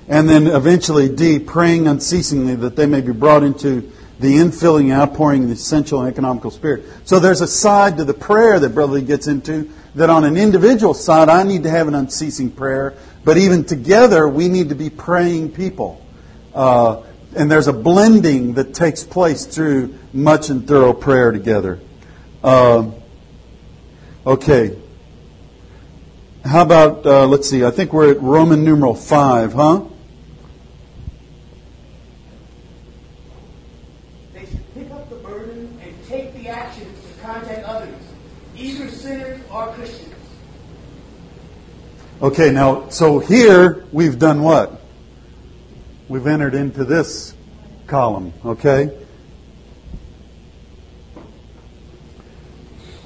and then eventually, D, praying unceasingly that they may be brought into the infilling, and outpouring of the essential and economical spirit. So there's a side to the prayer that Brother Lee gets into that on an individual side, I need to have an unceasing prayer, but even together, we need to be praying people. Uh, and there's a blending that takes place through much and thorough prayer together. Uh, okay. How about, uh, let's see, I think we're at Roman numeral 5, huh? They should pick up the burden and take the action to contact others, either sinners or Christians. Okay, now, so here we've done what? We've entered into this column, okay?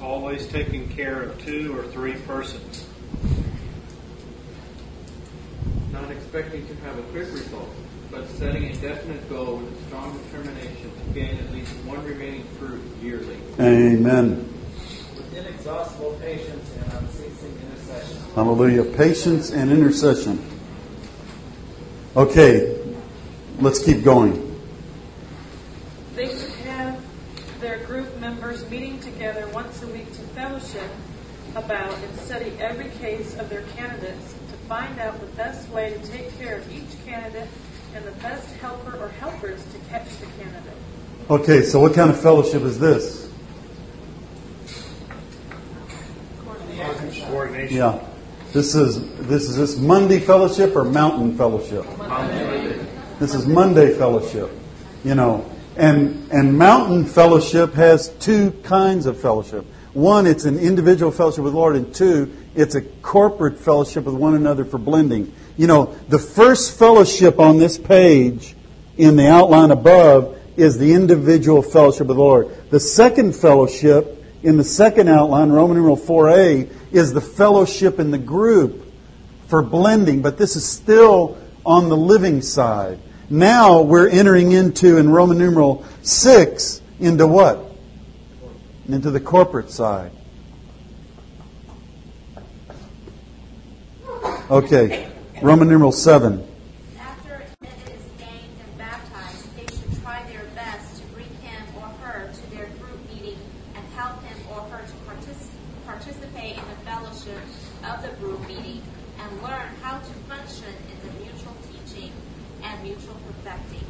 Always taking care of two or three persons. Not expecting to have a quick result, but setting a definite goal with a strong determination to gain at least one remaining fruit yearly. Amen. With inexhaustible patience and unceasing intercession. Hallelujah. Patience and intercession. Okay, let's keep going. They should have their group members meeting together once a week to fellowship, about and study every case of their candidates to find out the best way to take care of each candidate and the best helper or helpers to catch the candidate. Okay, so what kind of fellowship is this? Coordination. Yeah. This is this is this Monday fellowship or mountain fellowship? This is Monday fellowship. You know, and and mountain fellowship has two kinds of fellowship. One, it's an individual fellowship with the Lord, and two, it's a corporate fellowship with one another for blending. You know, the first fellowship on this page in the outline above is the individual fellowship with the Lord. The second fellowship in the second outline, Roman numeral 4a, is the fellowship in the group for blending, but this is still on the living side. Now we're entering into, in Roman numeral 6, into what? Into the corporate side. Okay, Roman numeral 7. After a candidate is gained and baptized, they should try their best to bring him or her to their group meeting and help him or her to partic- participate in the fellowship of the group meeting and learn how to function in the mutual teaching and mutual perfecting.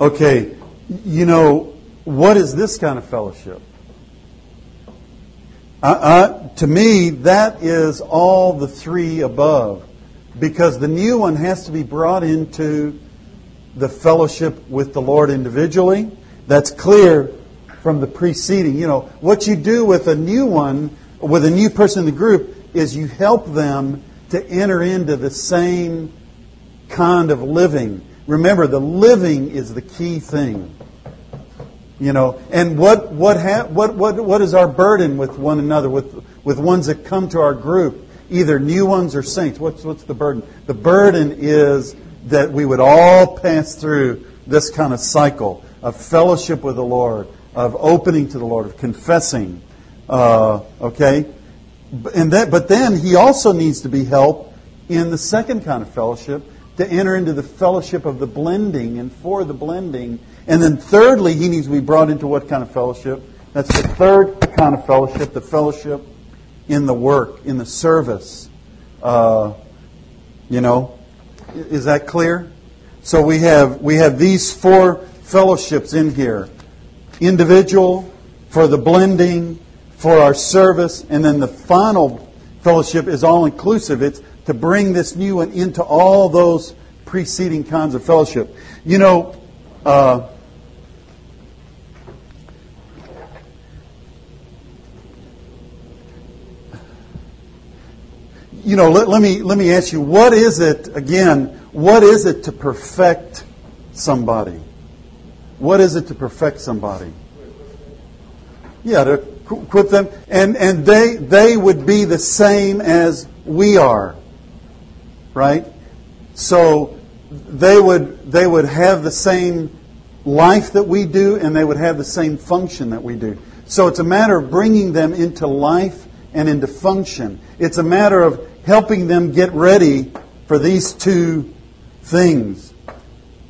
Okay, you know, what is this kind of fellowship? Uh, uh, to me, that is all the three above. Because the new one has to be brought into the fellowship with the Lord individually. That's clear from the preceding. You know, what you do with a new one, with a new person in the group, is you help them to enter into the same kind of living. Remember, the living is the key thing. You know, and what what ha- what what what is our burden with one another, with with ones that come to our group, either new ones or saints? What's what's the burden? The burden is that we would all pass through this kind of cycle of fellowship with the Lord, of opening to the Lord, of confessing. Uh, okay, and that, but then he also needs to be helped in the second kind of fellowship to enter into the fellowship of the blending and for the blending. And then thirdly, he needs to be brought into what kind of fellowship? That's the third kind of fellowship, the fellowship in the work, in the service. Uh, you know, is that clear? So we have we have these four fellowships in here: individual, for the blending, for our service, and then the final fellowship is all inclusive. It's to bring this new one into all those preceding kinds of fellowship. You know, uh, you know, let, let, me let me ask you, what is it again? What is it to perfect somebody? What is it to perfect somebody? Yeah, to qu- quit them, and and they they would be the same as we are, right? So they would they would have the same life that we do, and they would have the same function that we do. So it's a matter of bringing them into life and into function. It's a matter of helping them get ready for these two things,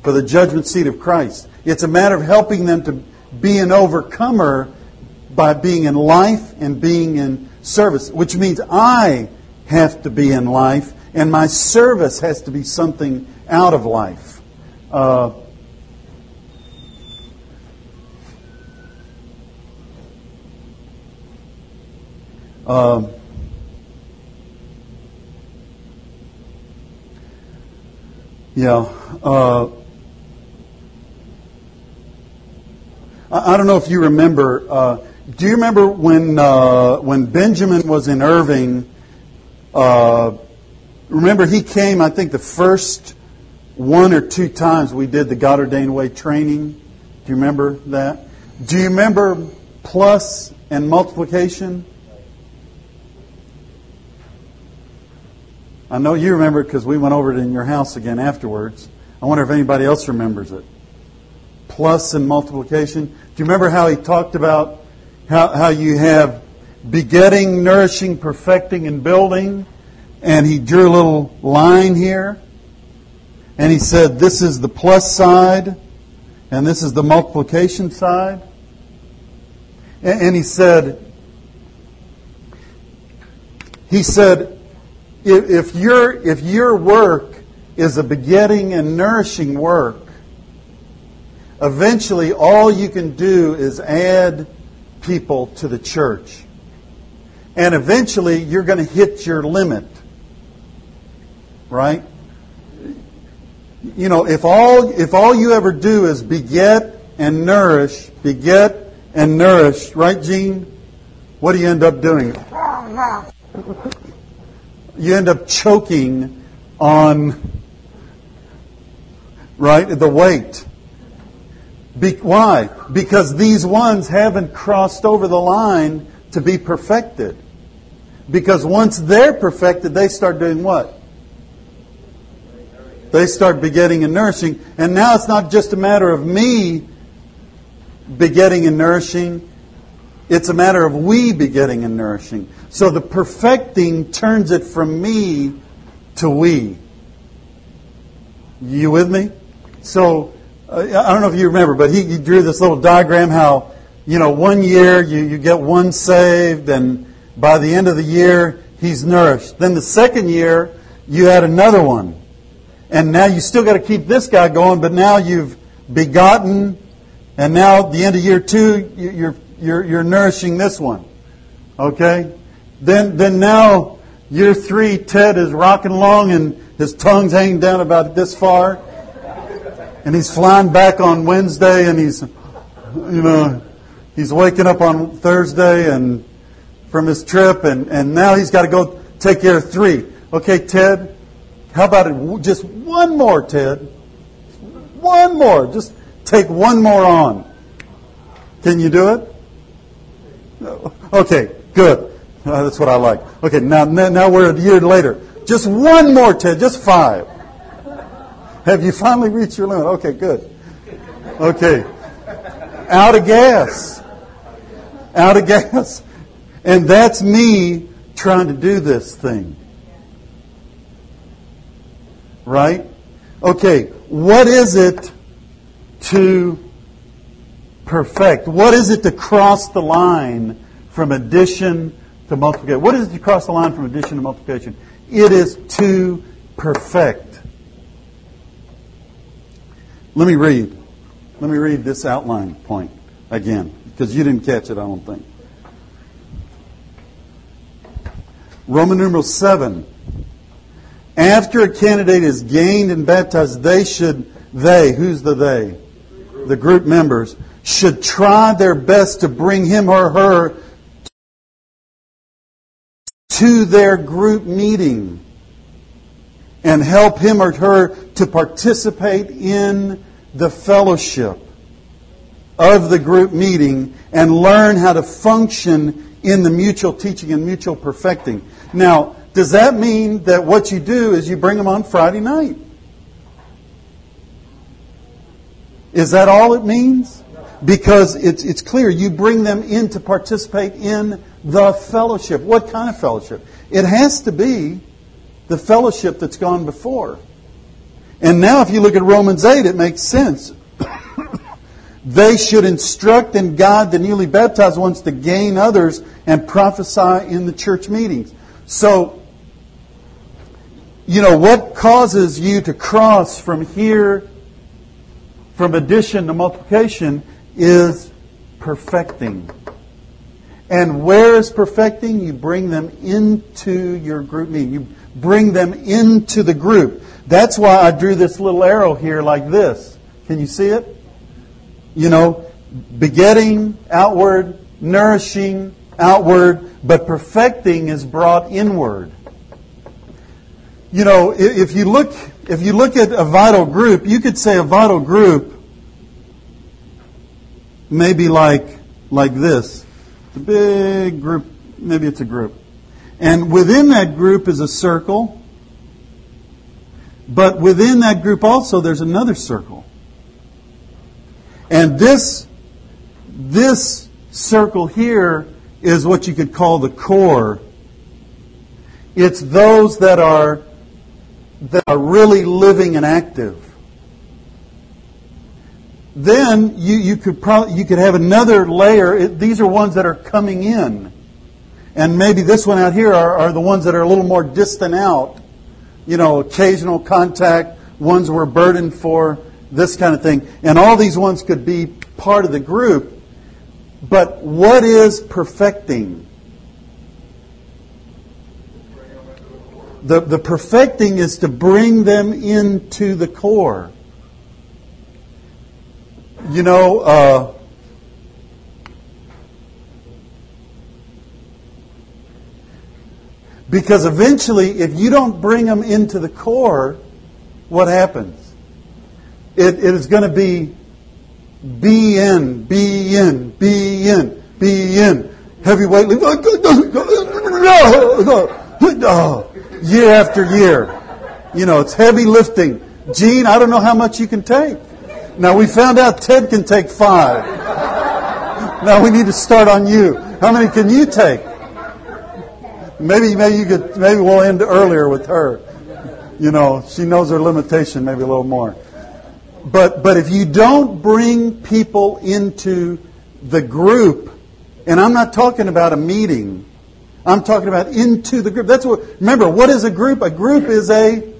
for the judgment seat of Christ. It's a matter of helping them to be an overcomer by being in life and being in service, which means I have to be in life and my service has to be something out of life. Uh, um, yeah. Uh, I, I don't know if you remember. Uh, do you remember when uh, when Benjamin was in Irving? Remember, he came. I think the first one or two times we did the God ordained way training. Do you remember that? Do you remember plus and multiplication? I know you remember because we went over it in your house again afterwards. I wonder if anybody else remembers it. Plus and multiplication. Do you remember how he talked about how, how you have begetting, nourishing, perfecting, and building? And he drew a little line here. And he said, this is the plus side, and this is the multiplication side. And, he said, He said, if, your, if your work is a begetting and nourishing work, eventually all you can do is add people to the church. And eventually you're going to hit your limit. Right? You know, if all, if all you ever do is beget and nourish, beget and nourish, right, Gene? What do you end up doing? You end up choking on, right, the weight. Be, why? Because these ones haven't crossed over the line to be perfected. Because once they're perfected, they start doing what? They start begetting and nourishing. And now it's not just a matter of me begetting and nourishing, it's a matter of we begetting and nourishing. So the perfecting turns it from me to we. You with me? So uh, I don't know if you remember, but he, he, drew this little diagram how, you know, one year you, you get one saved, and by the end of the year, he's nourished. Then the second year, you add another one. And now you still got to keep this guy going, but now you've begotten, and now at the end of year two, you're, you're, you're nourishing this one. Okay? Then, then now, year three, Ted is rocking along and his tongue's hanging down about this far and he's flying back on Wednesday, and he's, you know, he's waking up on Thursday and from his trip, and, and now he's got to go take care of three. Okay, Ted, how about? Just one more, Ted. One more. Just take one more on. Can you do it? Okay, good. Uh, that's what I like. Okay, now, now we're a year later. Just one more, Ted. Just five. Have you finally reached your limit? Okay, good. Okay. Out of gas. Out of gas. And that's me trying to do this thing. Right? Okay, what is it to perfect? What is it to cross the line from addition to multiplication? What is it to cross the line from addition to multiplication? It is to perfect. Let me read. Let me read this outline point again, because you didn't catch it, I don't think. Roman numeral 7. After a candidate is gained and baptized, they should, they, who's the they? The group members, should try their best to bring him or her to their group meeting and help him or her to participate in the fellowship of the group meeting and learn how to function in the mutual teaching and mutual perfecting. Now, does that mean that what you do is you bring them on Friday night? Is that all it means? Because it's, it's clear you bring them in to participate in the fellowship. What kind of fellowship? It has to be the fellowship that's gone before. And now, if you look at Romans 8, it makes sense. they should instruct and guide the newly baptized ones to gain others and prophesy in the church meetings. So, you know, what causes you to cross from here, from addition to multiplication, is perfecting. And where is perfecting? You bring them into your group meeting. You bring them into the group. That's why I drew this little arrow here like this. Can you see it? You know, begetting outward, nourishing outward, but perfecting is brought inward. You know, if you look if you look at a vital group, you could say a vital group maybe like like this. a big group, maybe it's a group. And within that group is a circle. But within that group also there's another circle. And this, this circle here is what you could call the core. It's those that are, that are really living and active. Then you, you could probably, you could have another layer. It, these are ones that are coming in. and maybe this one out here are, are the ones that are a little more distant out. You know, occasional contact, ones we're burdened for, this kind of thing. And all these ones could be part of the group. But what is perfecting? The, the perfecting is to bring them into the core. You know, uh, because eventually, if you don't bring them into the core, what happens? It, it is going to be be in, be in, be in, be in. Heavyweight year after year. You know, it's heavy lifting. Gene, I don't know how much you can take. Now we found out Ted can take five. Now we need to start on you. How many can you take? Maybe, maybe you could, maybe we'll end earlier with her. You know, she knows her limitation, maybe a little more. But, but if you don't bring people into the group, and I'm not talking about a meeting, I'm talking about into the group. That's what, remember, what is a group? A group is a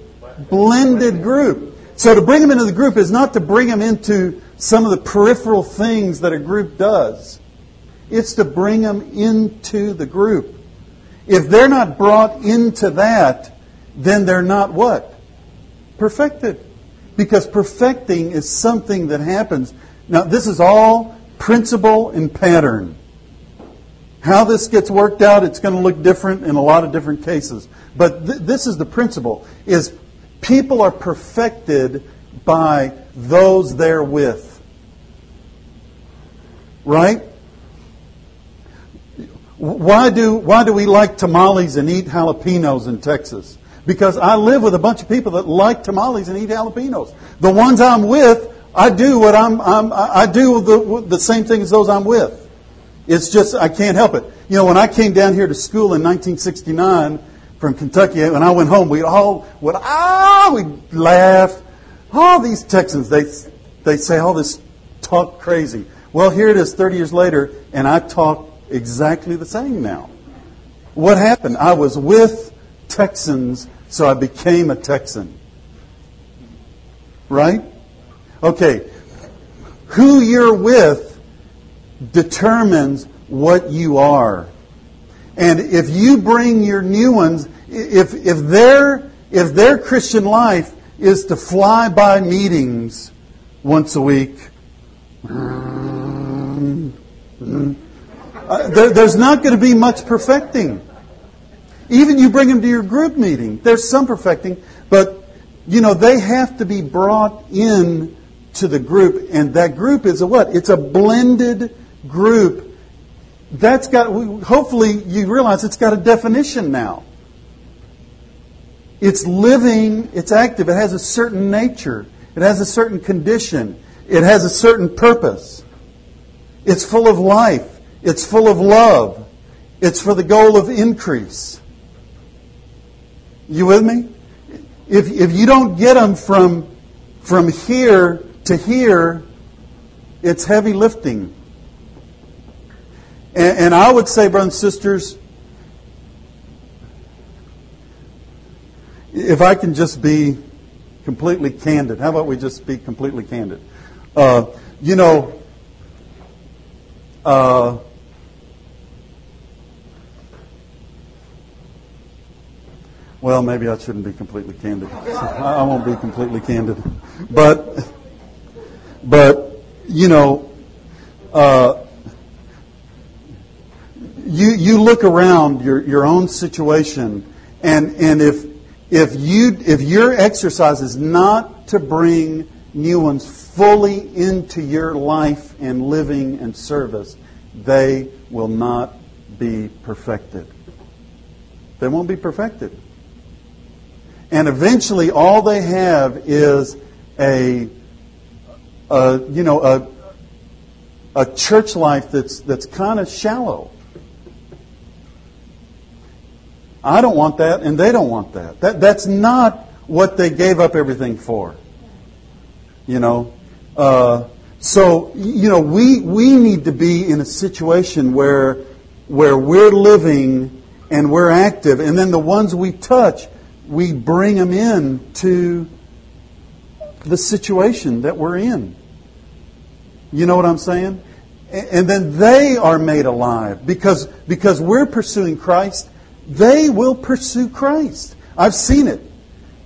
blended group. So to bring them into the group is not to bring them into some of the peripheral things that a group does. It's to bring them into the group. If they're not brought into that, then they're not what? Perfected because perfecting is something that happens. Now, this is all principle and pattern. How this gets worked out, it's going to look different in a lot of different cases. But th- this is the principle: is people are perfected by those they're with. Right? Why do, why do we like tamales and eat jalapenos in Texas? because I live with a bunch of people that like tamales and eat jalapenos. The ones I'm with, I do what I'm, I'm I do the, the same thing as those I'm with. It's just I can't help it. You know, when I came down here to school in 1969 from Kentucky, when I went home, we all would ah we laugh. All these Texans, they they say all this talk crazy. Well, here it is, 30 years later, and I talk exactly the same now. What happened? I was with Texans, so I became a Texan. Right? Okay. Who you're with determines what you are. And if you bring your new ones, if, if, their, if their Christian life is to fly by meetings once a week, uh, there, there's not going to be much perfecting. Even you bring them to your group meeting, there's some perfecting, but you know they have to be brought in to the group, and that group is a what? It's a blended group. That's got. Hopefully, you realize it's got a definition now. It's living. It's active. It has a certain nature. It has a certain condition. It has a certain purpose. It's full of life. It's full of love. It's for the goal of increase. You with me? If, if you don't get them from, from here to here, it's heavy lifting. And, and I would say, brothers and sisters, if I can just be completely candid, how about we just be completely candid? Uh, you know, uh, Well, maybe I shouldn't be completely candid. I won't be completely candid. But, but you know, uh, you you look around your your own situation, and and if if you if your exercise is not to bring new ones fully into your life and living and service, they will not be perfected. They won't be perfected. And eventually, all they have is a, a you know, a, a church life that's, that's kind of shallow. I don't want that, and they don't want that. that. That's not what they gave up everything for. You know? Uh, so, you know, we, we need to be in a situation where where we're living and we're active, and then the ones we touch, we bring them in to the situation that we're in. You know what I'm saying? And then they are made alive because, because we're pursuing Christ. They will pursue Christ. I've seen it.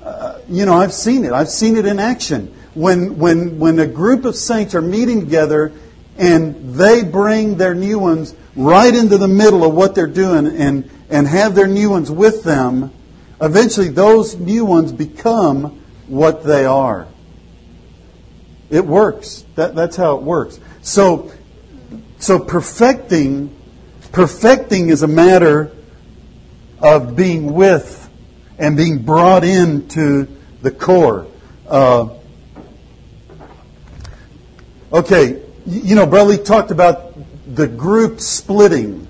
Uh, you know, I've seen it. I've seen it in action. When, when, when a group of saints are meeting together and they bring their new ones right into the middle of what they're doing and, and have their new ones with them, eventually those new ones become what they are. It works. That, that's how it works. So, so perfecting, perfecting is a matter of being with and being brought into the core. Uh, okay, you know, Bradley talked about the group splitting,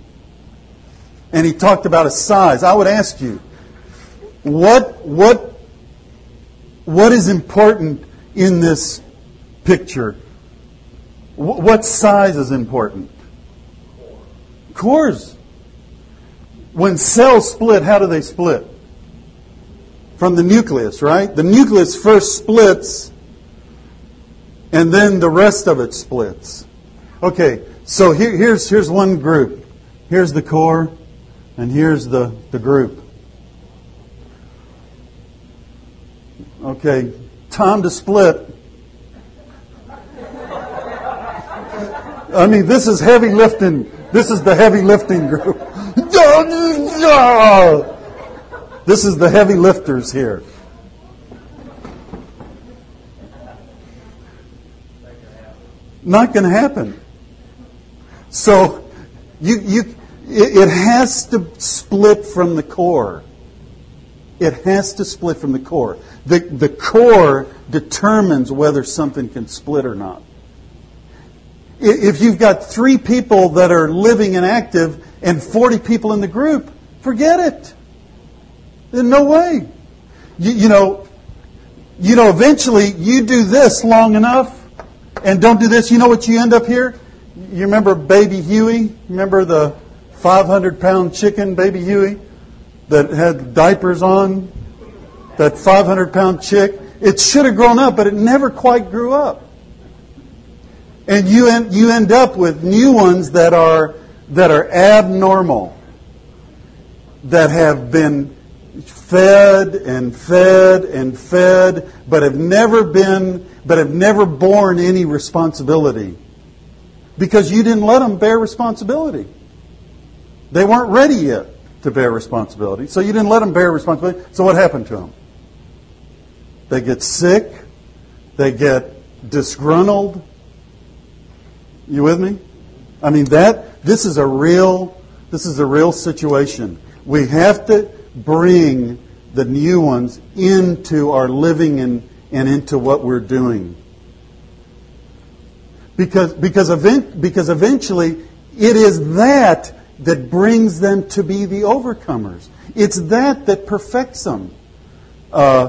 and he talked about a size. I would ask you, what what what is important in this picture? What size is important? Cores. When cells split, how do they split? From the nucleus, right? The nucleus first splits, and then the rest of it splits. Okay, so here, here's, here's one group. Here's the core, and here's the, the group. Okay, time to split. I mean, this is heavy lifting. This is the heavy lifting group. This is the heavy lifters here. Not going to happen. So, you, you, it, it has to split from the core. It has to split from the core. The, the core determines whether something can split or not. If you've got three people that are living and active and 40 people in the group, forget it. There's no way. You, you know, you know, eventually you do this long enough and don't do this. You know what you end up here? You remember baby Huey? Remember the 500 pound chicken, baby Huey, that had diapers on? That 500 pound chick? It should have grown up, but it never quite grew up. And you end, you end up with new ones that are, that are abnormal, that have been fed and fed and fed, but have never been, but have never borne any responsibility. Because you didn't let them bear responsibility. They weren't ready yet to bear responsibility, so you didn't let them bear responsibility. So what happened to them? They get sick, they get disgruntled, you with me? I mean that this is a real this is a real situation. We have to bring the new ones into our living and, and into what we're doing. Because because event, because eventually it is that that brings them to be the overcomers. It's that that perfects them. Uh,